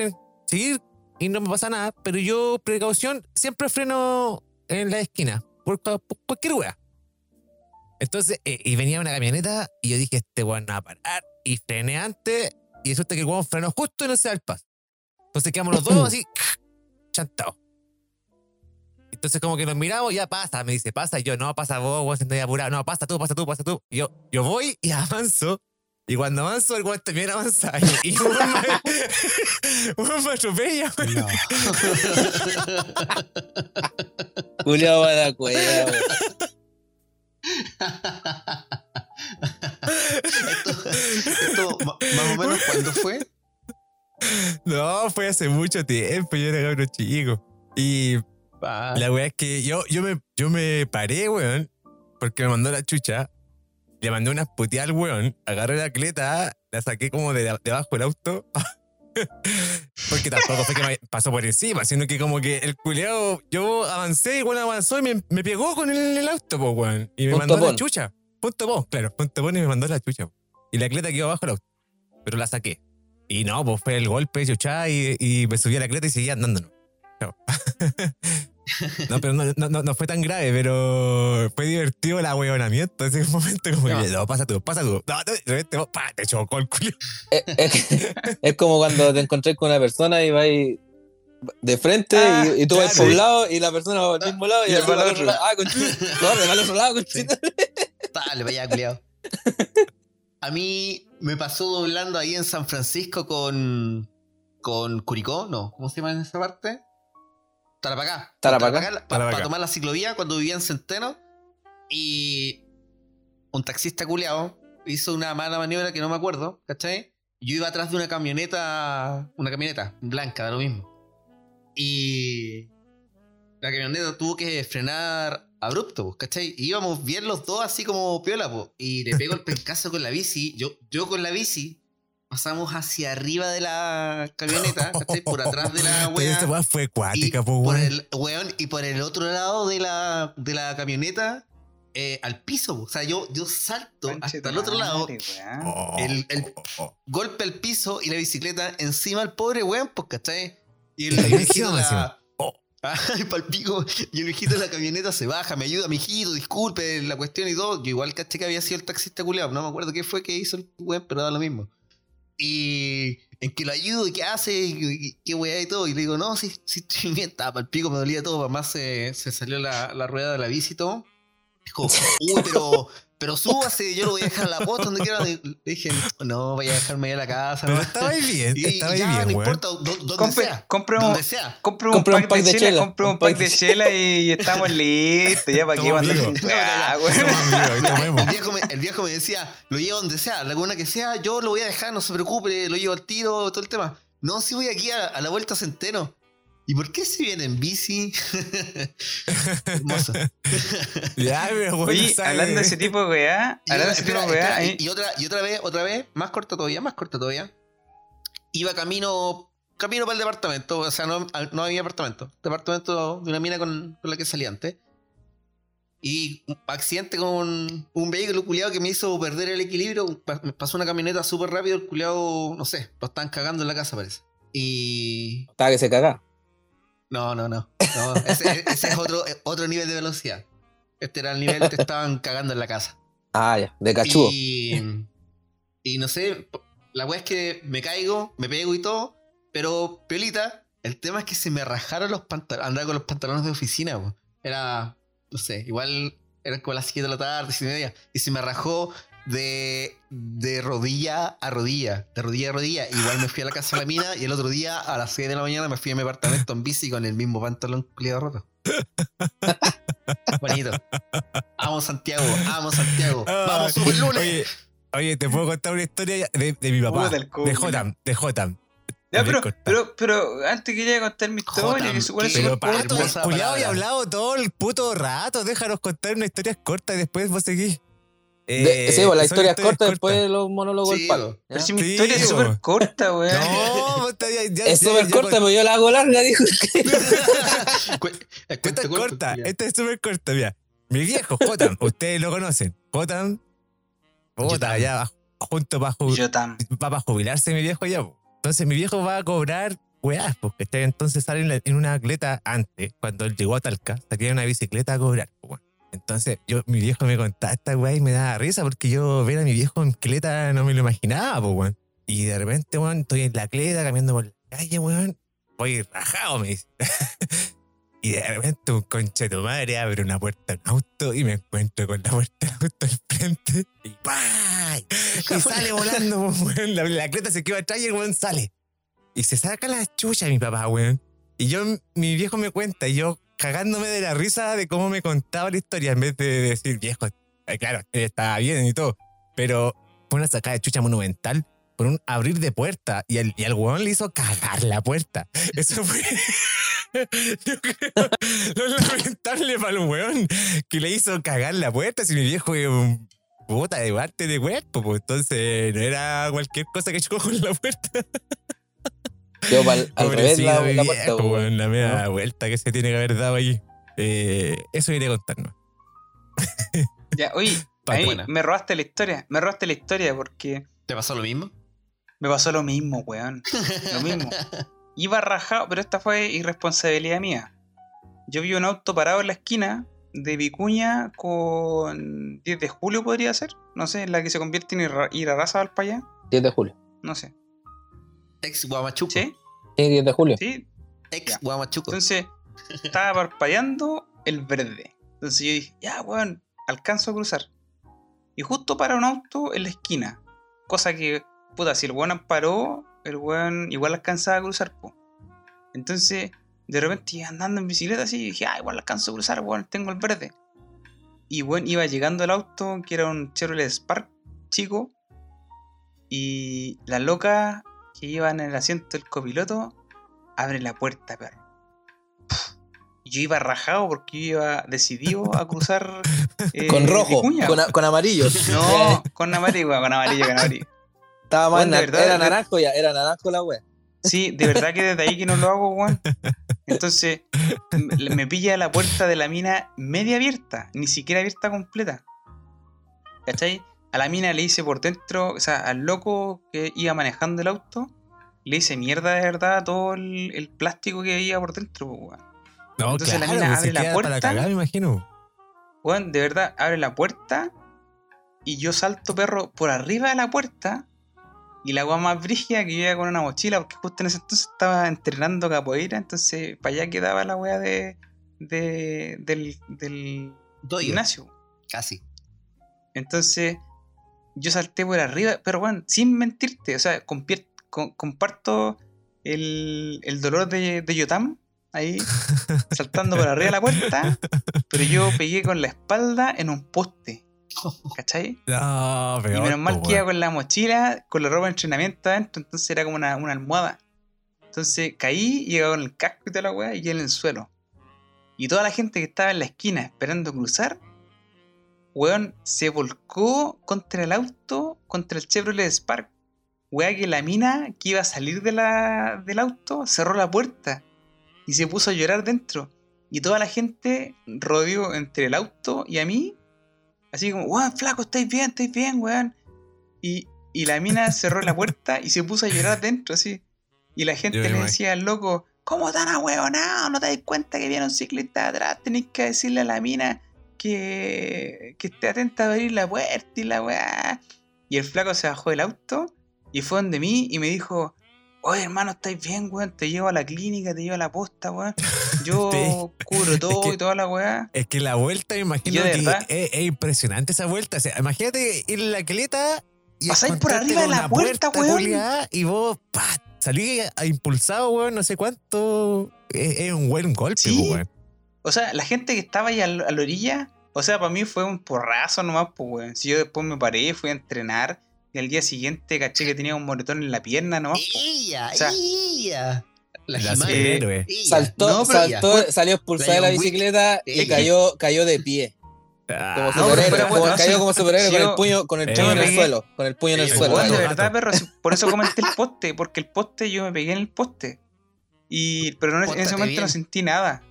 S4: seguir y no me pasa nada, pero yo, precaución, siempre freno en la esquina, por, por cualquier weá. Entonces, eh, y venía una camioneta y yo dije, este weón no va a parar. Y frené antes y resulta que el weón frenó justo en el al paso. Entonces quedamos los dos así, chantados. Entonces como que nos miramos, ya pasa, me dice, pasa, y yo, no, pasa vos, vos estoy apurado, no, pasa tú, pasa tú, pasa tú. Y yo, yo voy y avanzo, y cuando avanzo, el weón también avanza, y, y me, un weón me atropella, weón.
S3: No.
S1: Julio va a güey.
S3: esto, esto más o menos cuándo fue.
S4: No, fue hace mucho tiempo, yo era cabrón chico. Y
S3: Pa.
S4: la weá es que yo, yo, me, yo me paré, weón, porque me mandó la chucha, le mandé unas puteadas al weón, agarré la cleta, la saqué como de debajo del auto. Porque tampoco fue que me pasó por encima, sino que como que el culeado, yo avancé, igual avanzó y me, me pegó con el, el auto, po, weón. Y me
S1: Punto
S4: mandó la chucha. Punto pon, claro, punto pon y me mandó la chucha. po. Y la cleta quedó abajo. Pero la saqué. Y no, pues fue el golpe, chucha, y, y me subí a la cleta y seguía andando. No, No. No, pero no, no, no, no fue tan grave, pero fue divertido el ahueonamiento. Ese momento como
S3: No.
S4: que, no, pasa tú, pasa tú. No, no, de repente, vos, pa, te chocó el culo.
S1: Es, es- es como cuando te encontrás con una persona y vas de frente
S2: Ah,
S1: y, y tú vas por un lado y la persona va al mismo lado y,
S2: Y va al
S1: otro
S2: otro.
S1: lado. Ah, conchito. Corre, va al otro lado, conchito.
S3: Dale, vaya, culiao. A mí me pasó doblando ahí en San Francisco con. con Curicó, no, ¿cómo se llama en esa parte? Tarapacá.
S1: Tarapacá.
S3: Para tomar la ciclovía cuando vivía en Centeno. Y un taxista culiao hizo una mala maniobra que no me acuerdo, ¿cachai? Yo iba atrás de una camioneta, una camioneta blanca, da lo mismo. Y la camioneta tuvo que frenar abrupto, pues, ¿cachai? Y íbamos bien los dos así como piola, pues. Y le pego el pencazo con la bici. Yo, yo con la bici pasamos hacia arriba de la camioneta, ¿cachai? Por atrás de la
S4: Pero esa
S3: wea.
S4: weá fue acuática, po,
S3: por
S4: weón.
S3: el, weón, y por el otro lado de la, de la camioneta, eh, al piso. O sea, yo, yo salto hasta el otro lado,
S2: madre.
S4: Oh,
S3: el- el-
S4: oh, oh.
S3: golpe al piso y la bicicleta encima al pobre weón, pues, ¿cachai? Y el
S4: la
S3: Ay, palpico. Y el viejito de la camioneta se baja, me ayuda, mijito, disculpe la cuestión y todo. Yo igual caché que había sido el taxista culeado, no me acuerdo qué fue que hizo el weón, pero da lo mismo. Y en que lo ayudo qué hace, qué weá y todo. Y le digo, no, sí, estoy bien, estaba palpico, me dolía todo. Además se, se salió la, la rueda de la bici y todo. Dijo, uy, pero, pero súbase, yo lo voy a dejar a la posta donde quiera. Le dije, no, vaya a dejarme ahí a la casa.
S4: Pero
S3: ¿no?
S4: estaba ahí bien,
S3: Y,
S4: estaba ahí
S3: ya,
S4: bien,
S3: no importa, do- donde
S2: Compre,
S3: sea.
S2: compre un,
S3: Donde sea.
S2: compre un
S1: Compre un
S2: pack, de, chela, compre un
S1: un
S2: pack de chela y estamos listos. Ya para qué mandar.
S3: El viejo, me, el viejo me decía, lo llevo donde sea, la laguna que sea, yo lo voy a dejar, no se preocupe, lo llevo al tiro, todo el tema. No, si voy aquí a, a la vuelta centeno. ¿Y por qué si viene en bici? Hermoso.
S4: Ya, pero weón,
S2: Oye,
S4: sabe-
S2: hablando de ese tipo de weá,
S3: Y,
S2: hablando
S3: otra,
S2: de ese tipo de weá,
S3: espera,
S2: ahí-
S3: y- y otra, y otra vez, otra vez, más corta todavía, más corta todavía. Iba camino, camino para el departamento, o sea, no, no había apartamento. Departamento de una mina con, con la que salí antes. Y un accidente con un vehículo culiado que me hizo perder el equilibrio. Me pasó una camioneta súper rápido, el culiado, no sé, lo estaban cagando en la casa, parece. Y.
S1: Estaba que se caga.
S3: No, no, no. no ese, ese es otro, otro nivel de velocidad. Este era el nivel que estaban cagando en la casa.
S1: Ah, ya, de cachudo.
S3: Y, y no sé, la weá es que me caigo, me pego y todo, pero piolita, el tema es que se me rajaron los pantalones, andaba con los pantalones de oficina, po. era, no sé, igual eran como las 7 de la tarde, 7 y media, y se me rajó de, de rodilla a rodilla, de rodilla a rodilla. Igual me fui a la casa de la mina y el otro día a las 6 de la mañana me fui a mi apartamento en bici con el mismo pantalón culiado roto. Bonito. Amo Santiago, amo Santiago.
S4: Ah,
S3: Vamos, super lunes.
S4: Oye, oye, te puedo contar una historia de, de mi papá. De Jotam, de Jotam.
S2: Ya, pero, pero, pero antes quería contar mi historia, que súper
S4: Pero y hablado todo el puto rato. Déjanos contar una historia corta y después vos seguís.
S1: De-
S4: Eh,
S1: sí, pues, la historia es
S4: historias
S1: corta, después los monólogos
S3: Sí,
S1: del palo.
S3: bo.
S2: Pero
S1: ¿ya?
S2: si mi
S4: Sí,
S2: historia es súper corta, weón.
S4: No, ya- ya-
S1: Es súper corta, pero yo la hago larga, dijo.
S4: Esta es corta, esta es súper corta, mira. Mi viejo, Jotam, ustedes lo conocen. Jotam, puta,
S3: Yotam.
S4: ya va junto
S2: tam.
S4: va para jubilarse mi viejo ya. po. Entonces mi viejo va a cobrar weás, porque este entonces sale en, la- en una atleta antes, cuando él llegó a Talca, salía en una bicicleta a cobrar. Entonces yo, mi viejo me contaba esta weá y me daba risa porque yo ver a mi viejo en cleta no me lo imaginaba, po, weón. Y de repente, weón, estoy en la cleta caminando por la calle, weón. Voy rajado, me dice. y de repente un conche de tu madre abre una puerta de un auto y me encuentro con la puerta del auto al frente. Y. Y sale volando, po, weón. La, cleta se queda atrás y el weón sale. Y se saca la chucha mi papá, weón. Y yo, mi viejo me cuenta, y yo cagándome de la risa de cómo me contaba la historia, en vez de decir, viejo, eh, claro, él estaba bien y todo. Pero fue una sacada de chucha monumental por un abrir de puerta. Y al, y al weón le hizo cagar la puerta. Eso fue. Yo creo lo lamentable para el weón que le hizo cagar la puerta. Si mi viejo es un puta de parte de cuerpo, pues entonces no era cualquier cosa que chocó con la puerta.
S1: Yo pa'l- al revés la, la puerta,
S4: viejo,
S1: weón,
S4: la media vuelta que se tiene que haber dado ahí. Eh, eso iré a contarnos.
S2: Ya, oye, ahí me robaste la historia. Me robaste la historia porque
S3: ¿Te pasó lo mismo?
S2: me pasó lo mismo, weón. Lo mismo. Iba rajado, pero esta fue irresponsabilidad mía. Yo vi un auto parado en la esquina de Vicuña con 10 de julio, podría ser. No sé, en la que se convierte en Ira- Irarrázaval para allá.
S1: 10 de julio.
S2: No sé.
S3: Ex Guamachuco.
S2: ¿Sí?
S1: Sí, 10 de julio.
S2: Sí.
S3: Ex
S2: Ya.
S3: Guamachuco.
S2: Entonces, estaba parpadeando el verde. Entonces yo dije, ya, weón, alcanzo a cruzar. Y justo para un auto en la esquina. Cosa que, puta, si el weón paró, el weón igual alcanzaba a cruzar, po. Entonces, de repente iba andando en bicicleta así y dije, ah, igual alcanzo a cruzar, weón, tengo el verde. Y bueno, iba llegando al auto, que era un Chevrolet Spark chico. Y la loca que iba en el asiento del copiloto abre la puerta, perro. y yo iba rajado porque yo iba decidido a cruzar. eh,
S1: con rojo, con, a- con amarillo.
S2: No, con amarillo, con amarillo, con amarillo.
S1: Estaba más
S2: verdad,
S1: era naranjo ya, era naranjo la wea.
S2: Sí, de verdad que desde ahí que no lo hago, weón. Entonces, me, me pilla la puerta de la mina media abierta, ni siquiera abierta completa. ¿Cachai? A la mina le hice por dentro, o sea, al loco que iba manejando el auto, le hice mierda de verdad todo el, el plástico que había por dentro, pues, weón.
S4: No,
S2: Entonces la mina
S4: pues,
S2: abre la puerta.
S4: Para cagar, me imagino.
S2: Weón, de verdad, abre la puerta y yo salto perro por arriba de la puerta. Y la weá más brígida que yo iba con una mochila, porque justo en ese entonces estaba entrenando capoeira, entonces para allá quedaba la weá de, de- del, del gimnasio.
S3: Casi.
S2: Entonces yo salté por arriba, pero bueno, sin mentirte, o sea, comparto el, el dolor de, de Yotam ahí, saltando por arriba de la puerta, pero yo pegué con la espalda en un poste, ¿cachai?
S4: No,
S2: Y menos mal que iba con la mochila, con la ropa de entrenamiento adentro, entonces era como una, una almohada. Entonces caí, llegaba con el casco y toda la weá, y en el suelo. Y toda la gente que estaba en la esquina esperando cruzar, weón, se volcó contra el auto, contra el Chevrolet Spark. Weá que la mina que iba a salir de la, del auto cerró la puerta y se puso a llorar dentro. Y toda la gente rodeó entre el auto y a mí, así como, weón, flaco, estáis bien, estáis bien, weón. Y, y la mina cerró la puerta y se puso a llorar dentro, así. Y la gente
S4: Yo
S2: le decía al loco, ¿cómo tan ahueonado? ¿No te das cuenta que viene un ciclista atrás? Tenéis que decirle a la mina que, que esté atenta a abrir la puerta y la weá. Y el flaco se bajó del auto y fue donde mí y me dijo, oye hermano, ¿estáis bien, weón? Te llevo a la clínica, te llevo a la posta, weón. Yo
S4: Sí.
S2: cubro todo
S4: que-
S2: y toda la weá.
S4: Es que la vuelta, imagino que es, es impresionante esa vuelta. O sea, imagínate ir en la caleta y
S2: Pasáis por arriba de la
S4: una
S2: puerta, weón.
S4: y vos, pa, salí a- impulsado, weón, no sé cuánto. Es, es un buen golpe,
S2: Sí.
S4: po, weón.
S2: O sea, la gente que estaba ahí a la orilla, o sea, para mí fue un porrazo nomás, pues, weón. Si yo después me paré, fui a entrenar y al día siguiente caché que tenía un moretón en la pierna nomás.
S3: ¡Ella!
S2: O sea,
S3: ¡Ella! La. Ella.
S1: Saltó,
S2: No,
S1: saltó, salió expulsada de la bicicleta y cayó, cayó de pie. Como
S4: Ah,
S2: No,
S1: como-
S2: bueno,
S1: cayó como superhéroe con el puño, con el
S4: Eh,
S1: puño en el
S2: pegué-
S1: suelo. Con el puño en el suelo.
S2: De verdad, perro, por eso comenté el poste, porque el poste yo me pegué en el poste. Y, pero no- en ese momento
S3: bien.
S2: no sentí nada.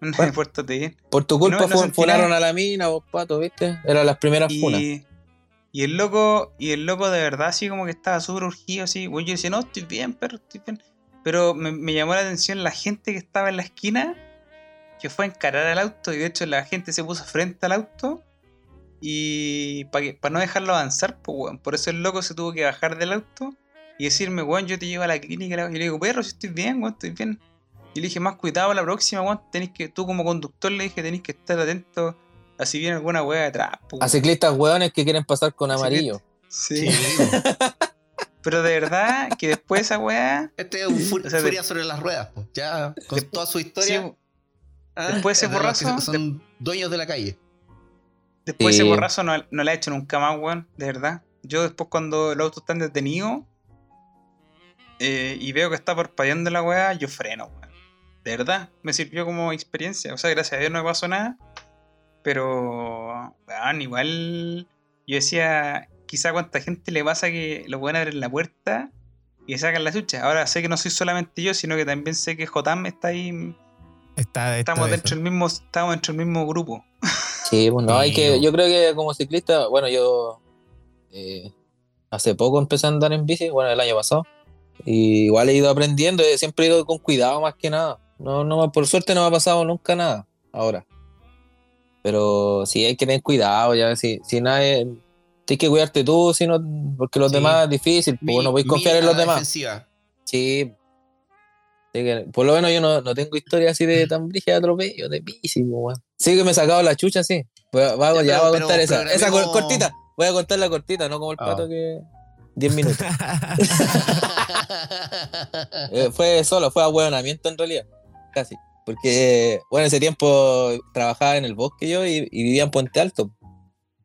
S1: Bueno.
S2: Pórtate bien.
S1: Por tu culpa
S2: No, no
S1: funaron a la mina, vos pato, ¿viste? Eran las primeras funas.
S2: Y, y el loco, y el loco de verdad así como que estaba súper urgido, así. Bueno, yo decía, no, estoy bien, perro, estoy bien. Pero me, me llamó la atención la gente que estaba en la esquina, que fue a encarar al auto, y de hecho la gente se puso frente al auto. Y para no dejarlo avanzar, pues weón. Por eso el loco se tuvo que bajar del auto y decirme, weón, yo te llevo a la clínica. Y le digo, perro, si estoy bien, weón, estoy bien. Y le dije, más cuidado la próxima, weón. Tenés que, tú como conductor le dije, tenés que estar atento a si viene alguna weá detrás.
S1: A
S2: weón".
S1: ciclistas hueones que quieren pasar con amarillo.
S2: Sí. Pero de verdad que después esa weá.
S3: Este es un fu-
S2: O sea, de-
S3: furia sobre las ruedas, pues. Ya con
S2: De-
S3: toda su
S2: sí,
S3: historia. ah,
S2: después ese borrazo,
S3: Son dueños de la calle.
S2: después
S1: Sí.
S2: ese borrazo no, no la he hecho nunca más, weón. De verdad. Yo después cuando el auto está detenido eh, y veo que está parpadeando la weá, yo freno, weón. De verdad. Me sirvió como experiencia. O sea, gracias a Dios no me pasó nada. Pero, igual yo decía, quizá cuánta gente le pasa que lo pueden abrir la puerta y sacan la chucha. Ahora sé que no soy solamente yo, sino que también sé que Jotam está ahí.
S4: Está, está
S2: Estamos
S4: de
S2: dentro del mismo, estamos dentro del mismo grupo.
S1: Sí, pues no, hay que, yo creo que como ciclista, bueno, yo eh, hace poco empecé a andar en bici, bueno, el año pasado, y igual he ido aprendiendo, eh, siempre he ido con cuidado más que nada. No, no, por suerte no me ha pasado nunca nada ahora. Pero sí hay que tener cuidado, ya, si, si nada es- tienes que cuidarte tú, si no, porque los
S3: Sí.
S1: demás es difícil, pues
S3: Mi-
S1: no podéis confiar en los demás.
S3: defensiva.
S1: Sí. Que- por lo menos yo no, no tengo historia así de tan brígida de atropello, de weón. Sí que me he sacado la chucha, sí. Voy a, voy a-
S3: Ya,
S1: voy a
S3: pero
S1: contar esa. Esa cortita. Voy a contar la cortita, no como el
S3: Ah.
S1: pato que. 10 minutos. Eh, fue solo, fue ahueonamiento en realidad. Casi. Porque, bueno, ese tiempo trabajaba en el bosque yo y, y vivía en Puente Alto.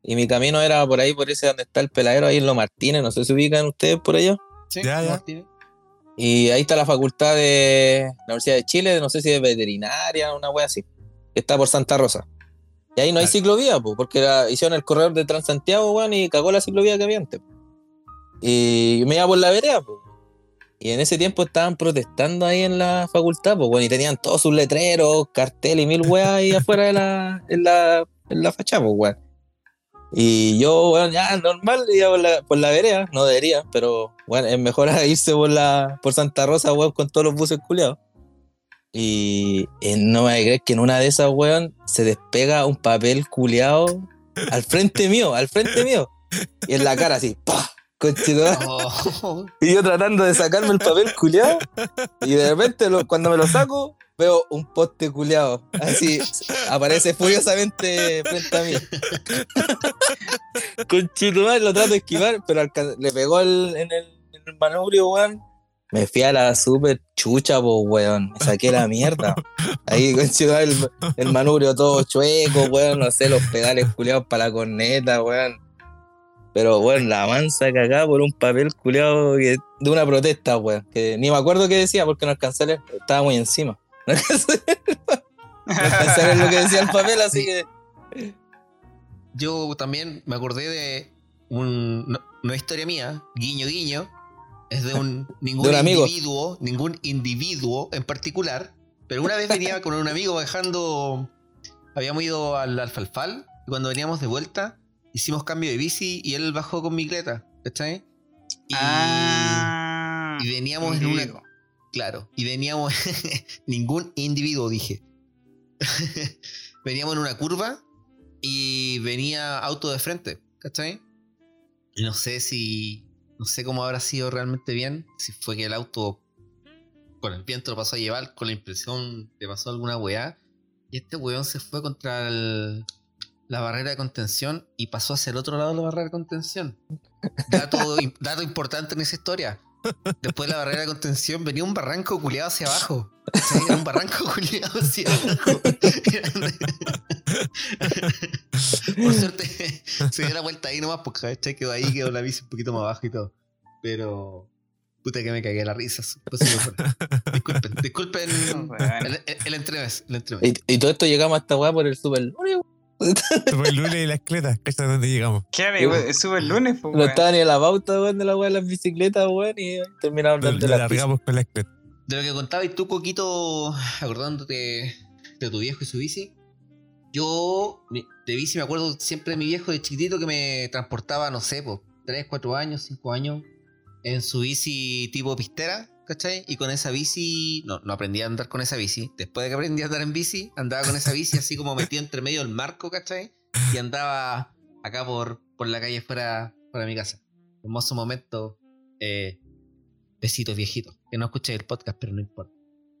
S1: Y mi camino era por ahí, por ese donde está el peladero, ahí en Los Martínez. No sé si ubican ustedes por allá.
S3: Sí,
S4: Ya.
S1: Y ahí está la facultad de la Universidad de Chile, no sé si es veterinaria, una wea así. Que está por Santa Rosa. Y ahí no hay ciclovía, po, porque la- hicieron el corredor de Transantiago, weón, y cagó la ciclovía que había antes. Y me iba por la vereda, po. Y en ese tiempo estaban protestando ahí en la facultad, pues, bueno, y tenían todos sus letreros, cartel y mil weas ahí afuera de la, en la, en la fachada, pues, weón. Y yo, bueno, ya normal, iba por la, por la vereda, no debería, pero bueno, es mejor irse por la por Santa Rosa, weón, con todos los buses culiados. Y eh, no me creer que en una de esas, weón, se despega un papel culiado al frente mío, al frente mío. Y en la cara así, ¡pah!
S3: Oh,
S1: Y yo tratando de sacarme el papel culiado. Y de repente, lo- cuando me lo saco, veo un poste culiado. Así aparece furiosamente frente a mí. Conchetumare, lo trato de esquivar, pero le pegó el- en, el, en el manubrio, weón. Me fui a la super chucha, po, weón. Me saqué la mierda. Ahí, conchetumare, el, el manubrio todo chueco, weón. No sé, los pedales culiados para la corneta, weón. Pero, weón, la mansa cagada por un papel culiado de una protesta, weón. Que ni me acuerdo qué decía porque no alcancé a leer. Estaba muy encima. No alcancé, no alcancé a leer lo que decía el papel, así que.
S3: Yo también me acordé de un, es historia mía, guiño guiño, es de un ningún
S1: De un amigo.
S3: individuo, ningún individuo en particular, pero una vez venía con un amigo bajando, habíamos ido al alfalfal y cuando veníamos de vuelta hicimos cambio de bici y él bajó con bicicleta, ¿cachai? Y,
S2: Ah,
S3: y veníamos en una. Claro, y veníamos, ningún individuo dije. veníamos en una curva y venía auto de frente, ¿cachai? Y no sé si, no sé cómo habrá sido realmente bien, si fue que el auto con el viento lo pasó a llevar, con la impresión que pasó alguna weá, y este weón se fue contra el- la barrera de contención y pasó hacia el otro lado de la barrera de contención. Dato, dato importante en esa historia. Después de la barrera de contención venía un barranco culiado hacia abajo. Era un barranco culiado hacia abajo. Por suerte se dio la vuelta ahí nomás, porque quedó ahí, quedó la bici un poquito más abajo y todo. Pero. Puta que me cagué la risa. pues sí. Disculpen, disculpen el, el, el entremés, el entremés.
S1: Y, y todo esto llegamos a esta weá por el super.
S4: El lunes y las cletas, ¿cachai? ¿Dónde llegamos?
S2: Claro, y, weón, es lunes, pues,
S1: No estaba ni en la pauta, weón, de la weá de las bicicletas, weón, y terminaron
S4: Lo,
S1: dando
S4: lo
S1: la
S4: largamos con las cletas.
S3: De lo que contabas tú, Coquito, acordándote de tu viejo y su bici. Yo, mi- de bici, me acuerdo siempre de mi viejo de chiquitito que me transportaba, no sé, por 3, 4 años, 5 años, en su bici tipo pistera, ¿cachai? Y con esa bici, no, no aprendí a andar con esa bici. Después de que aprendí a andar en bici, andaba con esa bici así como metido entre medio del marco, ¿cachai? Y andaba acá por, por la calle fuera, fuera de mi casa. Hermoso momento. Eh, besitos viejitos. Que no escuché el podcast, pero no importa.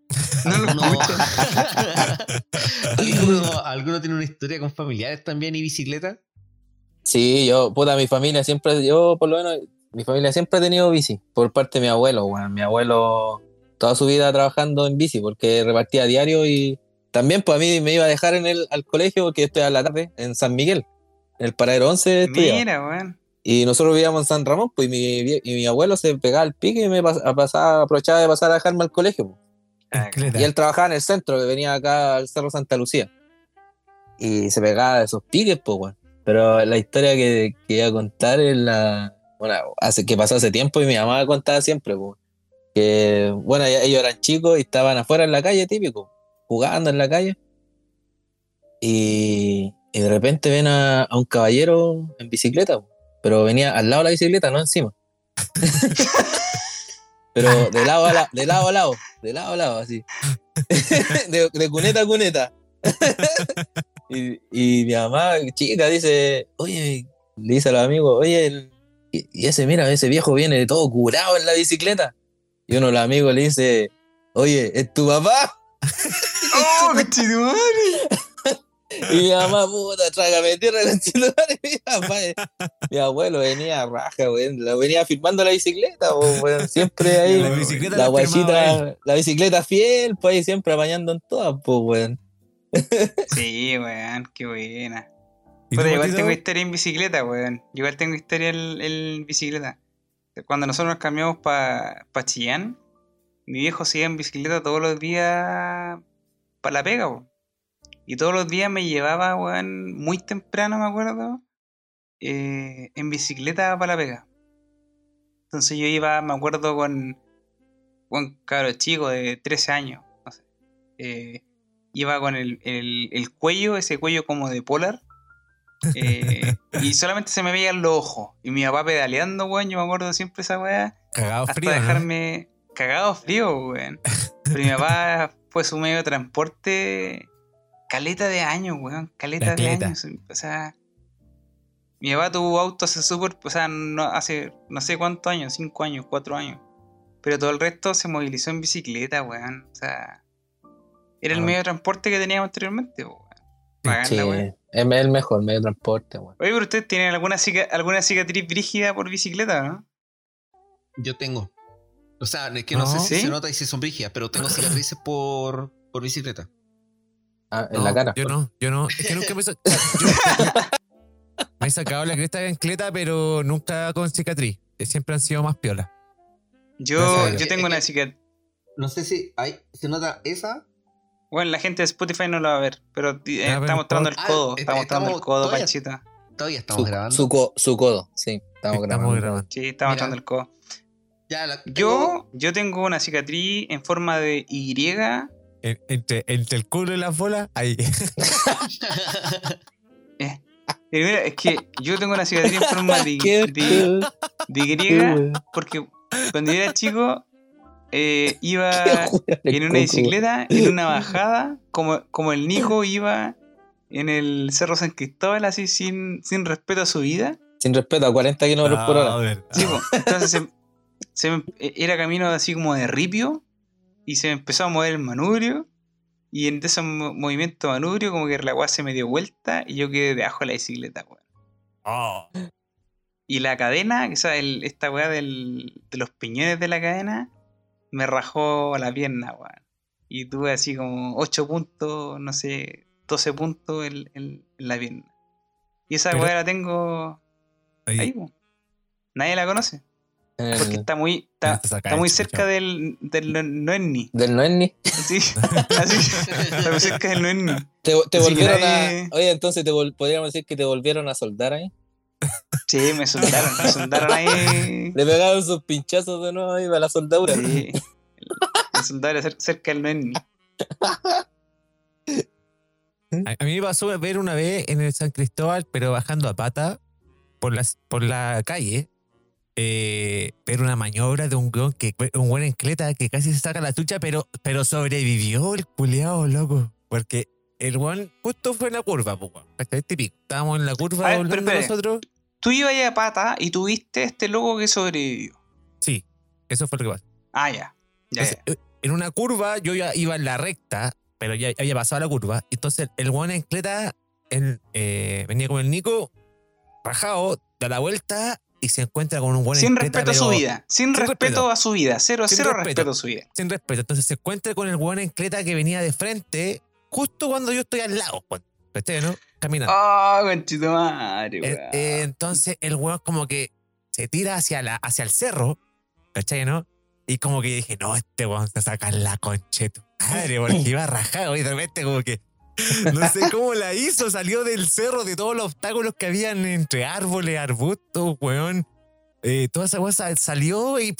S2: No lo
S3: ¿Alguno, ¿Alguno, alguno tiene una historia con familiares también y bicicleta?
S1: Sí, yo, puta, mi familia siempre, yo por lo menos, mi familia siempre ha tenido bici, por parte de mi abuelo, weón. Mi abuelo toda su vida trabajando en bici, porque repartía a diario y también pues a mí me iba a dejar en el, al colegio, porque yo estoy a la tarde, en San Miguel, en el paradero 11 estudiaba.
S2: Mira, weón.
S1: Y nosotros vivíamos en San Ramón, pues y mi, y mi abuelo se pegaba al pique y me pasaba, aprovechaba de pasar a dejarme al colegio. pues. Y él trabajaba en el centro, que venía acá al Cerro Santa Lucía. Y se pegaba de esos piques, pues, weón. Pero la historia que, que iba a contar es la. Bueno, hace, que pasó hace tiempo y mi mamá contaba siempre, pues. Que, bueno, ellos eran chicos y estaban afuera en la calle, típico, jugando en la calle. Y, y de repente ven a, a un caballero en bicicleta, pero venía al lado de la bicicleta, no encima. pero de lado a lado, de lado a lado, de lado a lado, así. de, de cuneta a cuneta. y, y mi mamá, chica, dice, oye, le dice a los amigos, oye, el- y, y ese, mira, ese viejo viene todo curado en la bicicleta. Y uno de los amigos le dice, oye, ¿es tu papá?
S2: ¡Oh!
S1: Y mi mamá, puta, trágame tierra, conchetumare. Mi papá, mi abuelo venía a raja. Lo venía firmando la bicicleta, weón. Siempre ahí.
S4: La bicicleta
S1: la guachita, la bicicleta fiel, pues ahí siempre apañando en todas, pues, weón.
S2: Sí, weón, qué buena.
S4: ¿Y
S2: Puta,
S4: tú,
S2: igual tengo historia en bicicleta, weón. Igual tengo historia en, en bicicleta. Cuando nosotros nos cambiamos para pa Chillán, mi viejo se iba en bicicleta todos los días para la pega, po. Y todos los días me llevaba, weón, muy temprano, me acuerdo, eh, en bicicleta para la pega. Entonces yo iba, me acuerdo, con un cabro chico de 13 años, no sé. Eh, iba con el, el- el cuello, ese cuello como de polar. Eh, y solamente se me veían los ojos. Y mi papá pedaleando, weón, yo me acuerdo siempre esa weá.
S4: Cagado
S2: Hasta
S4: frío. ¿no?
S2: dejarme cagado frío, weón. Pero mi papá fue su medio de transporte caleta de años, weón. Caleta de años. O sea, mi papá tuvo auto hace súper, o sea, no, hace no sé cuántos años, cinco años, cuatro años. Pero todo el resto se movilizó en bicicleta, weón. O sea, era el
S1: Ah.
S2: medio de transporte que teníamos anteriormente, weón. Bacán
S1: Sí,
S2: la
S1: es el mejor medio de transporte, weón.
S2: Oye, pero ustedes tienen alguna, cica- alguna cicatriz brígida por bicicleta, ¿no?
S3: Yo tengo. O sea, es que no, sé si
S2: ¿Sí?
S3: se nota y si son brígidas, pero tengo cicatrices por, por bicicleta.
S1: Ah, en
S4: No,
S1: la cara.
S4: Yo no, yo no. Es que nunca me, he sa- yo- me he sacado la cresta de encleta, pero nunca con cicatriz. Eh, Siempre han sido más piola.
S2: Yo, yo tengo una cicatriz.
S3: No sé si hay, se nota esa.
S2: Bueno, la gente de Spotify no lo va a ver, pero eh,
S4: Ah,
S2: está mostrando el
S3: ah,
S2: codo.
S3: eh,
S2: Está mostrando el codo,
S3: todavía-
S2: Panchita.
S3: Todavía estamos
S1: Su,
S3: grabando.
S1: su, co- su codo, sí, estamos,
S4: Estamos
S1: grabando.
S4: grabando.
S2: Sí, está
S3: Mira.
S2: mostrando el codo.
S3: Ya, la-
S2: Yo, yo tengo una cicatriz en forma de Y.
S4: En- Entre, entre el culo y las bolas, ahí.
S2: eh, pero mira, es que yo tengo una cicatriz en forma de,
S1: Qué
S2: de, de Y porque cuando yo era chico eh, iba en una bicicleta, en una bajada, como, como el Nico iba en el Cerro San Cristóbal, así sin, sin respeto a su vida.
S1: Sin respeto, a 40 kilómetros por hora.
S4: Ah.
S2: Sí, entonces se- se me- e- era camino así como de ripio y se me empezó a mover el manubrio y en ese mo- movimiento manubrio como que la weá se me dio vuelta y yo quedé debajo de la bicicleta, weón.
S4: Oh,
S2: Y la cadena, o sea, el- esta weá del- de los piñones de la cadena, me rajó la pierna, weón. Y tuve así como 8 puntos, no sé, 12 puntos en, en- en la pierna. Y esa weá la tengo
S4: ahí.
S2: ahí. Nadie la conoce. Porque está muy, está,
S4: Te saca
S2: está muy cerca del, del no- Noenni.
S1: Del Noenni.
S2: Sí, así, está muy cerca del Noenni.
S1: Te, te volvieron
S2: nadie-
S1: a. Oye, entonces te vol- podríamos decir que te volvieron a soldar ahí.
S2: Sí, me soltaron, me soltaron ahí.
S1: Le pegaron sus pinchazos de nuevo ahí para la soldadura.
S2: Sí, me soltaron cer- cerca del Noenni.
S4: A, a mí me pasó ver una vez en el San Cristóbal, pero bajando a pata por, las, por la calle, eh, ver una maniobra de un weón que un buen encleta que casi se saca la tucha, pero, pero sobrevivió el culeado, loco. Porque el weón justo fue en la curva, pues. ¿cachai? Típico. Estábamos en la curva
S2: ver, pero
S4: nosotros.
S2: Tú ibas a pata y tuviste este loco que sobrevivió.
S4: Sí, eso fue lo que pasó.
S2: Ah, ya. Ya,
S4: Entonces,
S2: ya.
S4: eh, en una curva yo ya iba en la recta, pero ya había pasado la curva. Entonces el weón en cleta él, eh, venía con el Nico, rajado, da la vuelta y se encuentra con un buen
S2: Sin respeto a su vida. Sin,
S4: sin
S2: respeto,
S4: respeto.
S2: a su vida. Cero,
S4: Sin
S2: cero
S4: respeto.
S2: respeto a su vida.
S4: Sin respeto. Entonces se encuentra con el weón en cleta que venía de frente, justo cuando yo estoy al lado. ¿Cachai, no? Caminando.
S2: Oh, conchito madre,
S4: Eh,
S2: weón.
S4: eh, entonces el weón como que se tira hacia, la, hacia el cerro, ¿cachai, no? Y como que dije, no, este weón se saca la concheto. Madre, porque iba rajado y de repente como que no sé cómo la hizo, salió del cerro de todos los obstáculos que habían entre árboles, arbustos, weón. Eh, toda esa cosa salió y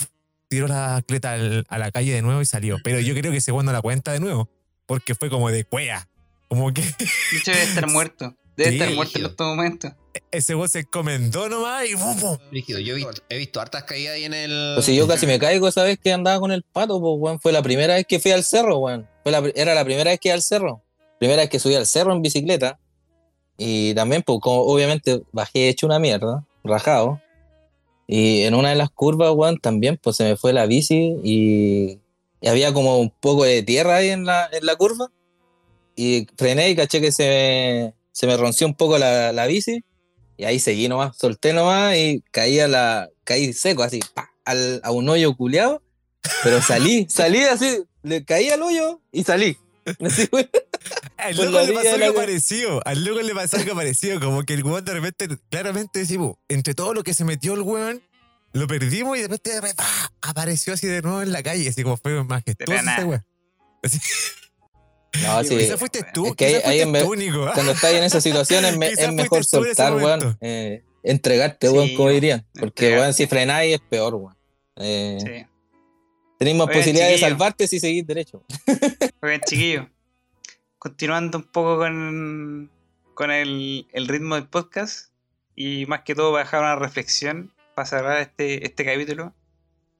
S4: tiró la al- a la calle de nuevo y salió. Pero yo creo que ese weón no la cuenta de nuevo, porque fue como de cuea. Como que
S2: De hecho, debe estar muerto. Debe
S4: Sí.
S2: estar muerto en estos momentos.
S4: ese weón se encomendó nomás y ¡pum, pum!
S3: Rígido, yo he visto, he visto hartas caídas ahí en el.
S1: Pues si yo casi me caigo esa vez que andaba con el pato, pues, weón. Fue la primera vez que fui al cerro, weón. Fue la, era la primera vez que iba al cerro. Primera vez que subí al cerro en bicicleta. Y también, pues, como obviamente bajé hecho una mierda, rajado. Y en una de las curvas, weón, también, pues se me fue la bici y, y había como un poco de tierra ahí en la, en la curva. Y frené y caché que se me, se me ronció un poco la, la bici. Y ahí seguí nomás, solté nomás y caí a la, caí seco así, pa, al, a un hoyo culeado. Pero salí, salí así, le caí al hoyo y salí. Así.
S4: Al loco
S1: la
S4: le pasó
S1: la
S4: algo
S1: ca-
S4: parecido. Al loco le pasó algo parecido. Como que el weón de repente, claramente decimos, entre todo lo que se metió el weón, lo perdimos y después de repente, ¡pah! apareció así de nuevo en la calle, así como fue majestuoso ese
S2: nada.
S4: weón. Así,
S1: No, sí.
S4: Quizás fuiste tú,
S1: Es que
S4: quizás
S1: ahí-
S4: fuiste tú, Nico, ¿ah?
S1: Cuando estás en esas situaciones me- es mejor soltar, weón. eh, entregarte,
S2: Sí,
S1: weón, como dirían. Porque, weón, si frenáis es peor, weón. Eh,
S2: Sí.
S1: Tenéis más posibilidades de
S2: chiquillo.
S1: salvarte si seguís derecho.
S2: Oigan, chiquillos, continuando un poco con, con el, el ritmo del podcast y más que todo para dejar una reflexión para cerrar este, este capítulo.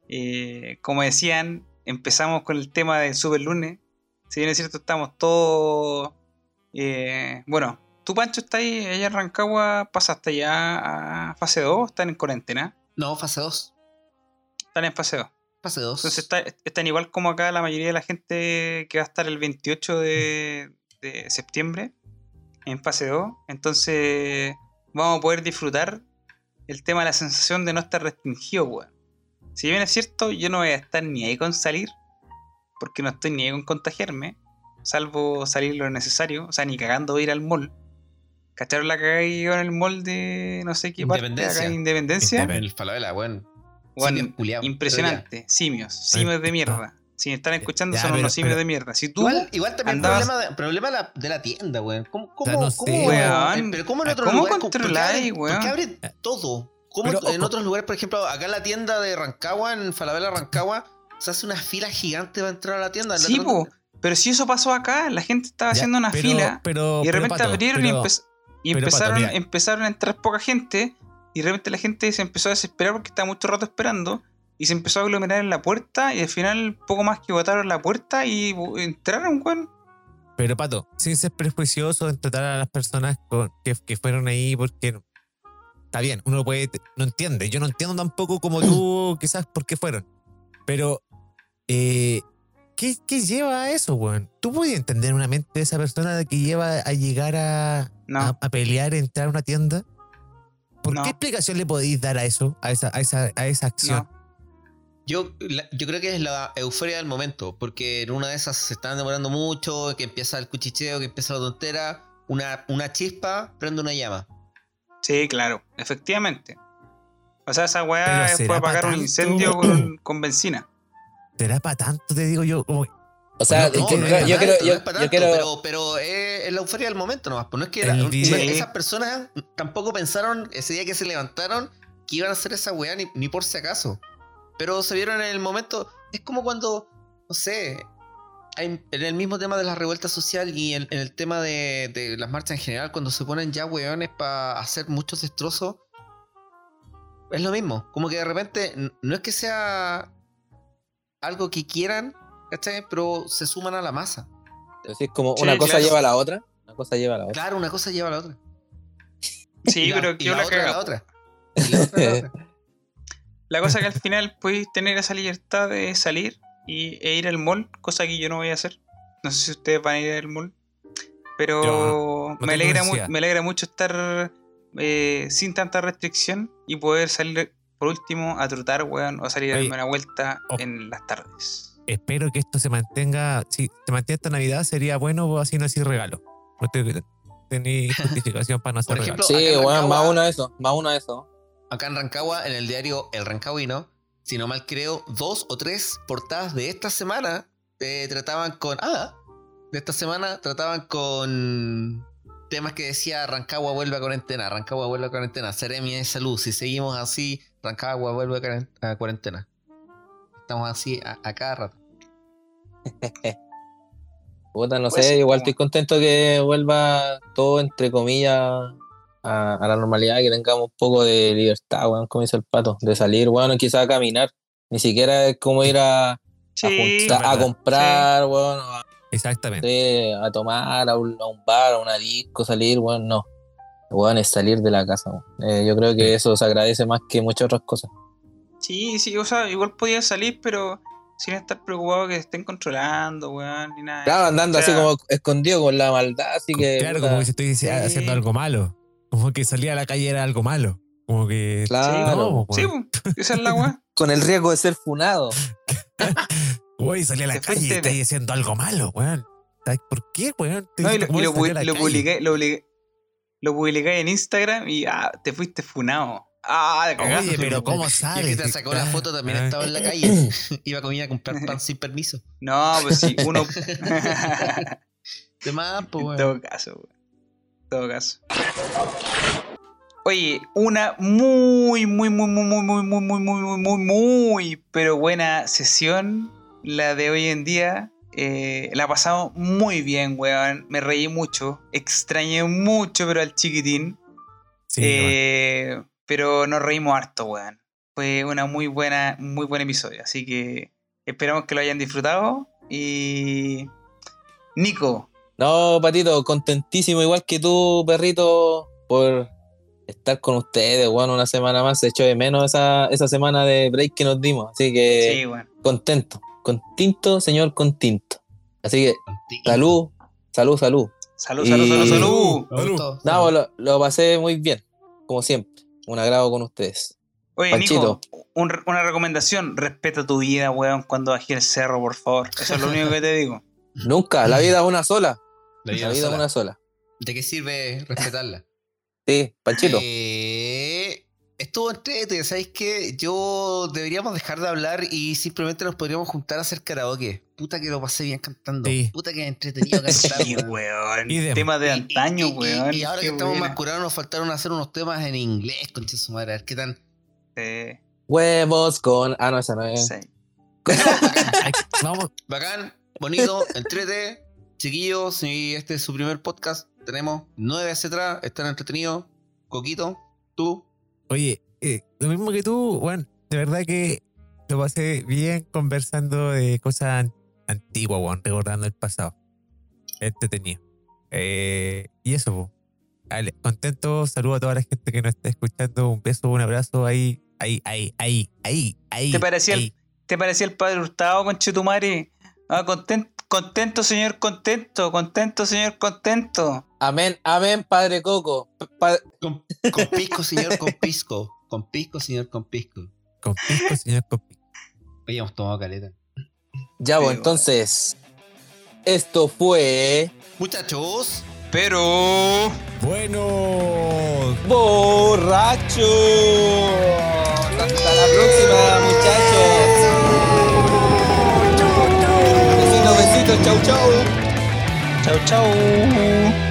S2: Eh, como decían, empezamos con el tema del Super Lunes. Si bien es cierto, estamos todos. eh, bueno, tú, Pancho, estás ahí allá en Rancagua, pasaste ya a fase 2, están en cuarentena.
S3: No, fase 2.
S2: Están en fase 2.
S3: Fase 2.
S2: Entonces está- están igual como acá la mayoría de la gente que va a estar el 28 de, de septiembre en fase 2. Entonces vamos a poder disfrutar el tema de la sensación de no estar restringido, weón. Si bien es cierto, yo no voy a estar ni ahí con salir, porque no estoy ni ahí con contagiarme, salvo salir lo necesario, o sea, ni cagando voy a ir al mall. ¿Cacharon la cagada que en el mall de no sé qué parte
S3: Independencia.
S2: acá en Independencia?
S3: En el Falabella, weón. Culiados.
S2: impresionante. Simios, simios de mierda. Si me están escuchando,
S4: Ya,
S2: son
S4: pero-
S2: unos simios
S4: pero-
S2: de mierda. Si tú.
S3: Igual, igual también
S2: andabas-
S3: problema, de, problema la, de la tienda, weón. ¿Cómo, cómo,
S4: no sé,
S3: cómo,
S2: weón.
S3: eh, pero cómo en otros
S2: ¿Cómo
S3: lugares?
S2: controláis,
S3: ¿por qué
S2: weón?
S3: abre todo? ¿Cómo
S4: Pero,
S3: en otros lugares, por ejemplo, acá en la tienda de Rancagua, en Falabella Rancagua, se hace una fila gigante para entrar a la tienda?
S2: Sí, po. Pero si eso pasó acá, la gente estaba
S4: Ya,
S2: haciendo una
S4: pero-
S2: fila
S4: pero-
S2: y de
S4: pero,
S2: repente
S4: Pato,
S2: abrieron y, empe- y
S4: Pato,
S2: empezaron, empezaron a entrar poca gente y de repente la gente se empezó a desesperar porque estaba mucho rato esperando y se empezó a aglomerar en la puerta y al final poco más que botaron la puerta y entraron, weón.
S4: Pero Pato, sin ser prejuicioso en tratar a las personas con- que, que fueron ahí porque está bien, uno puede, no entiende, yo no entiendo tampoco como tú quizás por qué fueron, pero eh, ¿qué, qué lleva a eso, weón? ¿Tú puedes entender una mente de esa persona de que lleva a llegar a,
S2: No.
S4: a, a pelear, entrar a una tienda? ¿Por
S2: No.
S4: qué explicación le podéis dar a eso, a esa, a esa, a esa acción?
S2: No.
S3: Yo, la- yo creo que es la euforia del momento, porque en una de esas se están demorando mucho, que empieza el cuchicheo, que empieza la tontera, una, una chispa prende una llama.
S2: Sí, claro, efectivamente. O sea, esa weá fue
S4: ¿será
S2: apagar
S4: pa'
S2: un incendio con, con benzina.
S4: ¿Será para tanto, te digo yo? Como,
S1: O sea,
S4: No,
S1: yo,
S4: no
S3: tanto, tanto,
S1: quiero-
S3: pero, pero es, es la euforia del momento nomás. Pues no es que esas personas tampoco pensaron ese día que se levantaron que iban a hacer esa weá ni, ni por si acaso. Pero se vieron en el momento. Es como cuando, no sé, en el mismo tema de la revuelta social y en, en el tema de, de las marchas en general, cuando se ponen ya weones para hacer muchos destrozos. Es lo mismo. Como que de repente no es que sea algo que quieran, ¿cachai? Pero se suman a la masa.
S1: es decir, como
S2: Sí,
S1: una cosa
S2: claro.
S1: lleva a la otra. Una cosa lleva a la otra.
S3: Claro, una cosa lleva a la otra.
S2: Sí,
S3: Y la-
S2: pero
S3: y
S2: que
S3: la
S2: la
S3: la otra. La
S2: cosa que al final podéis tener esa libertad de salir y, e ir al mall, cosa que yo no voy a hacer. No sé si ustedes van a ir al mall. Pero
S4: Yo no
S2: me, alegra me alegra mucho estar eh, sin tanta restricción y poder salir por último a trotar, weón, o salir a darme una vuelta
S4: oh.
S2: en las tardes.
S4: espero que esto se mantenga. Si se mantiene esta Navidad, sería bueno así no así regalo. No te- tenéis justificación para no hacer
S3: Por ejemplo,
S1: Sí, weón, más uno de eso. Más uno de eso.
S3: Acá en Rancagua, en el diario El Rancagüino, si no mal creo, dos o tres portadas de esta semana eh, trataban con. Ah, de esta semana trataban con temas que decía Rancagua vuelve a cuarentena, Rancagua vuelve a cuarentena, Seremia de salud, si seguimos así, Rancagua vuelve a cuaren- a cuarentena. Estamos así a, a cada rato.
S1: Puta, no
S2: Pues
S1: sé,
S2: sí,
S1: igual
S2: como-
S1: estoy contento que vuelva todo, entre comillas, a, a la normalidad, que tengamos un poco de libertad, weón, como dice el pato, de salir, weón, quizás a caminar. Ni siquiera es como ir a, a,
S2: Sí,
S1: juntar- a comprar, weón, o a,
S4: Exactamente.
S1: a tomar, a un, a un bar, a una disco, salir, weón, no. Weón, es salir de la casa, weón. Eh, yo creo que eso se agradece más que muchas otras cosas.
S2: sí, sí, o sea, igual podía salir, pero sin estar preocupado que estén controlando, weón, ni nada.
S1: Claro, andando
S2: O sea,
S1: así como escondido con la maldad, así que.
S4: claro,
S1: puta,
S4: como que si estoy
S2: sí.
S4: haciendo algo malo. Como que salir a la calle era algo malo. Como que.
S1: Claro,
S4: no,
S2: Sí,
S4: weón.
S2: po, esa es la weá.
S1: con el riesgo de ser funado.
S4: Güey, salí a la calle y estáis haciendo algo malo, weón. ¿Por qué, weón?
S2: No, y lo, y pu- publiqué, lo, publiqué, lo publiqué en Instagram y ah, te fuiste funado. Ah.
S4: Oye, pero ¿cómo
S3: Y el
S4: sabes?
S3: que te sacó la foto también
S4: Ah.
S3: estaba en la calle. Iba a comida a comprar pan sin permiso.
S2: No, pues sí, uno.
S3: De más, pues,
S2: en todo caso, weón. En todo caso. Oye, una muy, muy, muy, muy, muy, muy, muy, muy, muy, muy, muy, muy, pero buena sesión. La de hoy en día. Eh, la pasamos muy bien, weón. Me reí mucho. Extrañé mucho, pero al chiquitín.
S4: Sí.
S2: Eh, pero nos reímos harto, weón. Fue una muy buena, muy buen episodio. Así que esperamos que lo hayan disfrutado. Y. Nico,
S1: No, Patito, contentísimo igual que tú, perrito, por estar con ustedes, bueno, una semana más. Se echó de menos esa, esa semana de break que nos dimos. Así que
S2: sí,
S1: contento, continto, señor continto. Así que salud, salud, salud.
S2: Salud,
S1: Y-
S2: salud, salud, salud.
S3: Gustó.
S1: No, lo, lo pasé muy bien, como siempre. Un agrado con ustedes.
S2: Oye,
S1: Panchito.
S2: Nico, un- una recomendación: respeta tu vida, weón, cuando bajes el cerro, por favor. Eso es lo único que te digo.
S1: Nunca, la vida es una sola.
S3: La vida
S1: La vida es
S3: sola.
S1: una sola.
S3: ¿De qué sirve respetarla?
S1: Sí, Panchito.
S3: Eh, estuvo entrete, ¿sabéis qué? Yo deberíamos dejar de hablar y simplemente nos podríamos juntar a hacer karaoke. Puta que lo pasé bien cantando.
S4: Sí.
S3: Puta que entretenido cantar.
S2: Sí,
S3: weón.
S4: Idem.
S2: Temas de
S3: Y- y-
S2: antaño,
S3: y- y-
S2: weón.
S3: Y, ahora
S2: Qué
S3: que estamos
S2: buena.
S3: más curados, nos faltaron hacer unos temas en inglés, concha su madre. A ver qué tan.
S2: Sí,
S1: Huevos con. Ah, no, esa no es.
S2: sí.
S4: Vamos,
S3: Bacán, bonito, entrete. Chiquillos, si este es su primer podcast, tenemos nueve hacia atrás, están entretenidos. Coquito, tú.
S4: Oye, eh, lo mismo que tú, Juan, de verdad que lo pasé bien conversando de cosas an- antiguas, Juan, recordando el pasado. Entretenido. Eh, y eso, po. Dale, contento, saludo a toda la gente que nos está escuchando, un beso, un abrazo ahí, ahí, ahí, ahí, ahí, ahí.
S2: ¿Te parecía el-. ¿Te parecía el padre Hurtado, conchetumare? Ah, contento, contento, señor, contento. Contento, señor, contento.
S1: Amén, amén, Padre Coco. Pa-
S3: Con, con pisco, señor, con pisco. Con pisco, señor, con pisco.
S4: Con pisco, señor, con pisco.
S3: Oye, hemos tomado caleta.
S1: Ya, pues
S2: Sí,
S1: entonces. Esto fue.
S3: Muchachos,
S2: Pero.
S4: Bueno,
S1: ¡Borracho! Hasta la próxima, muchachos. Chau, chau.
S2: Chau, chau.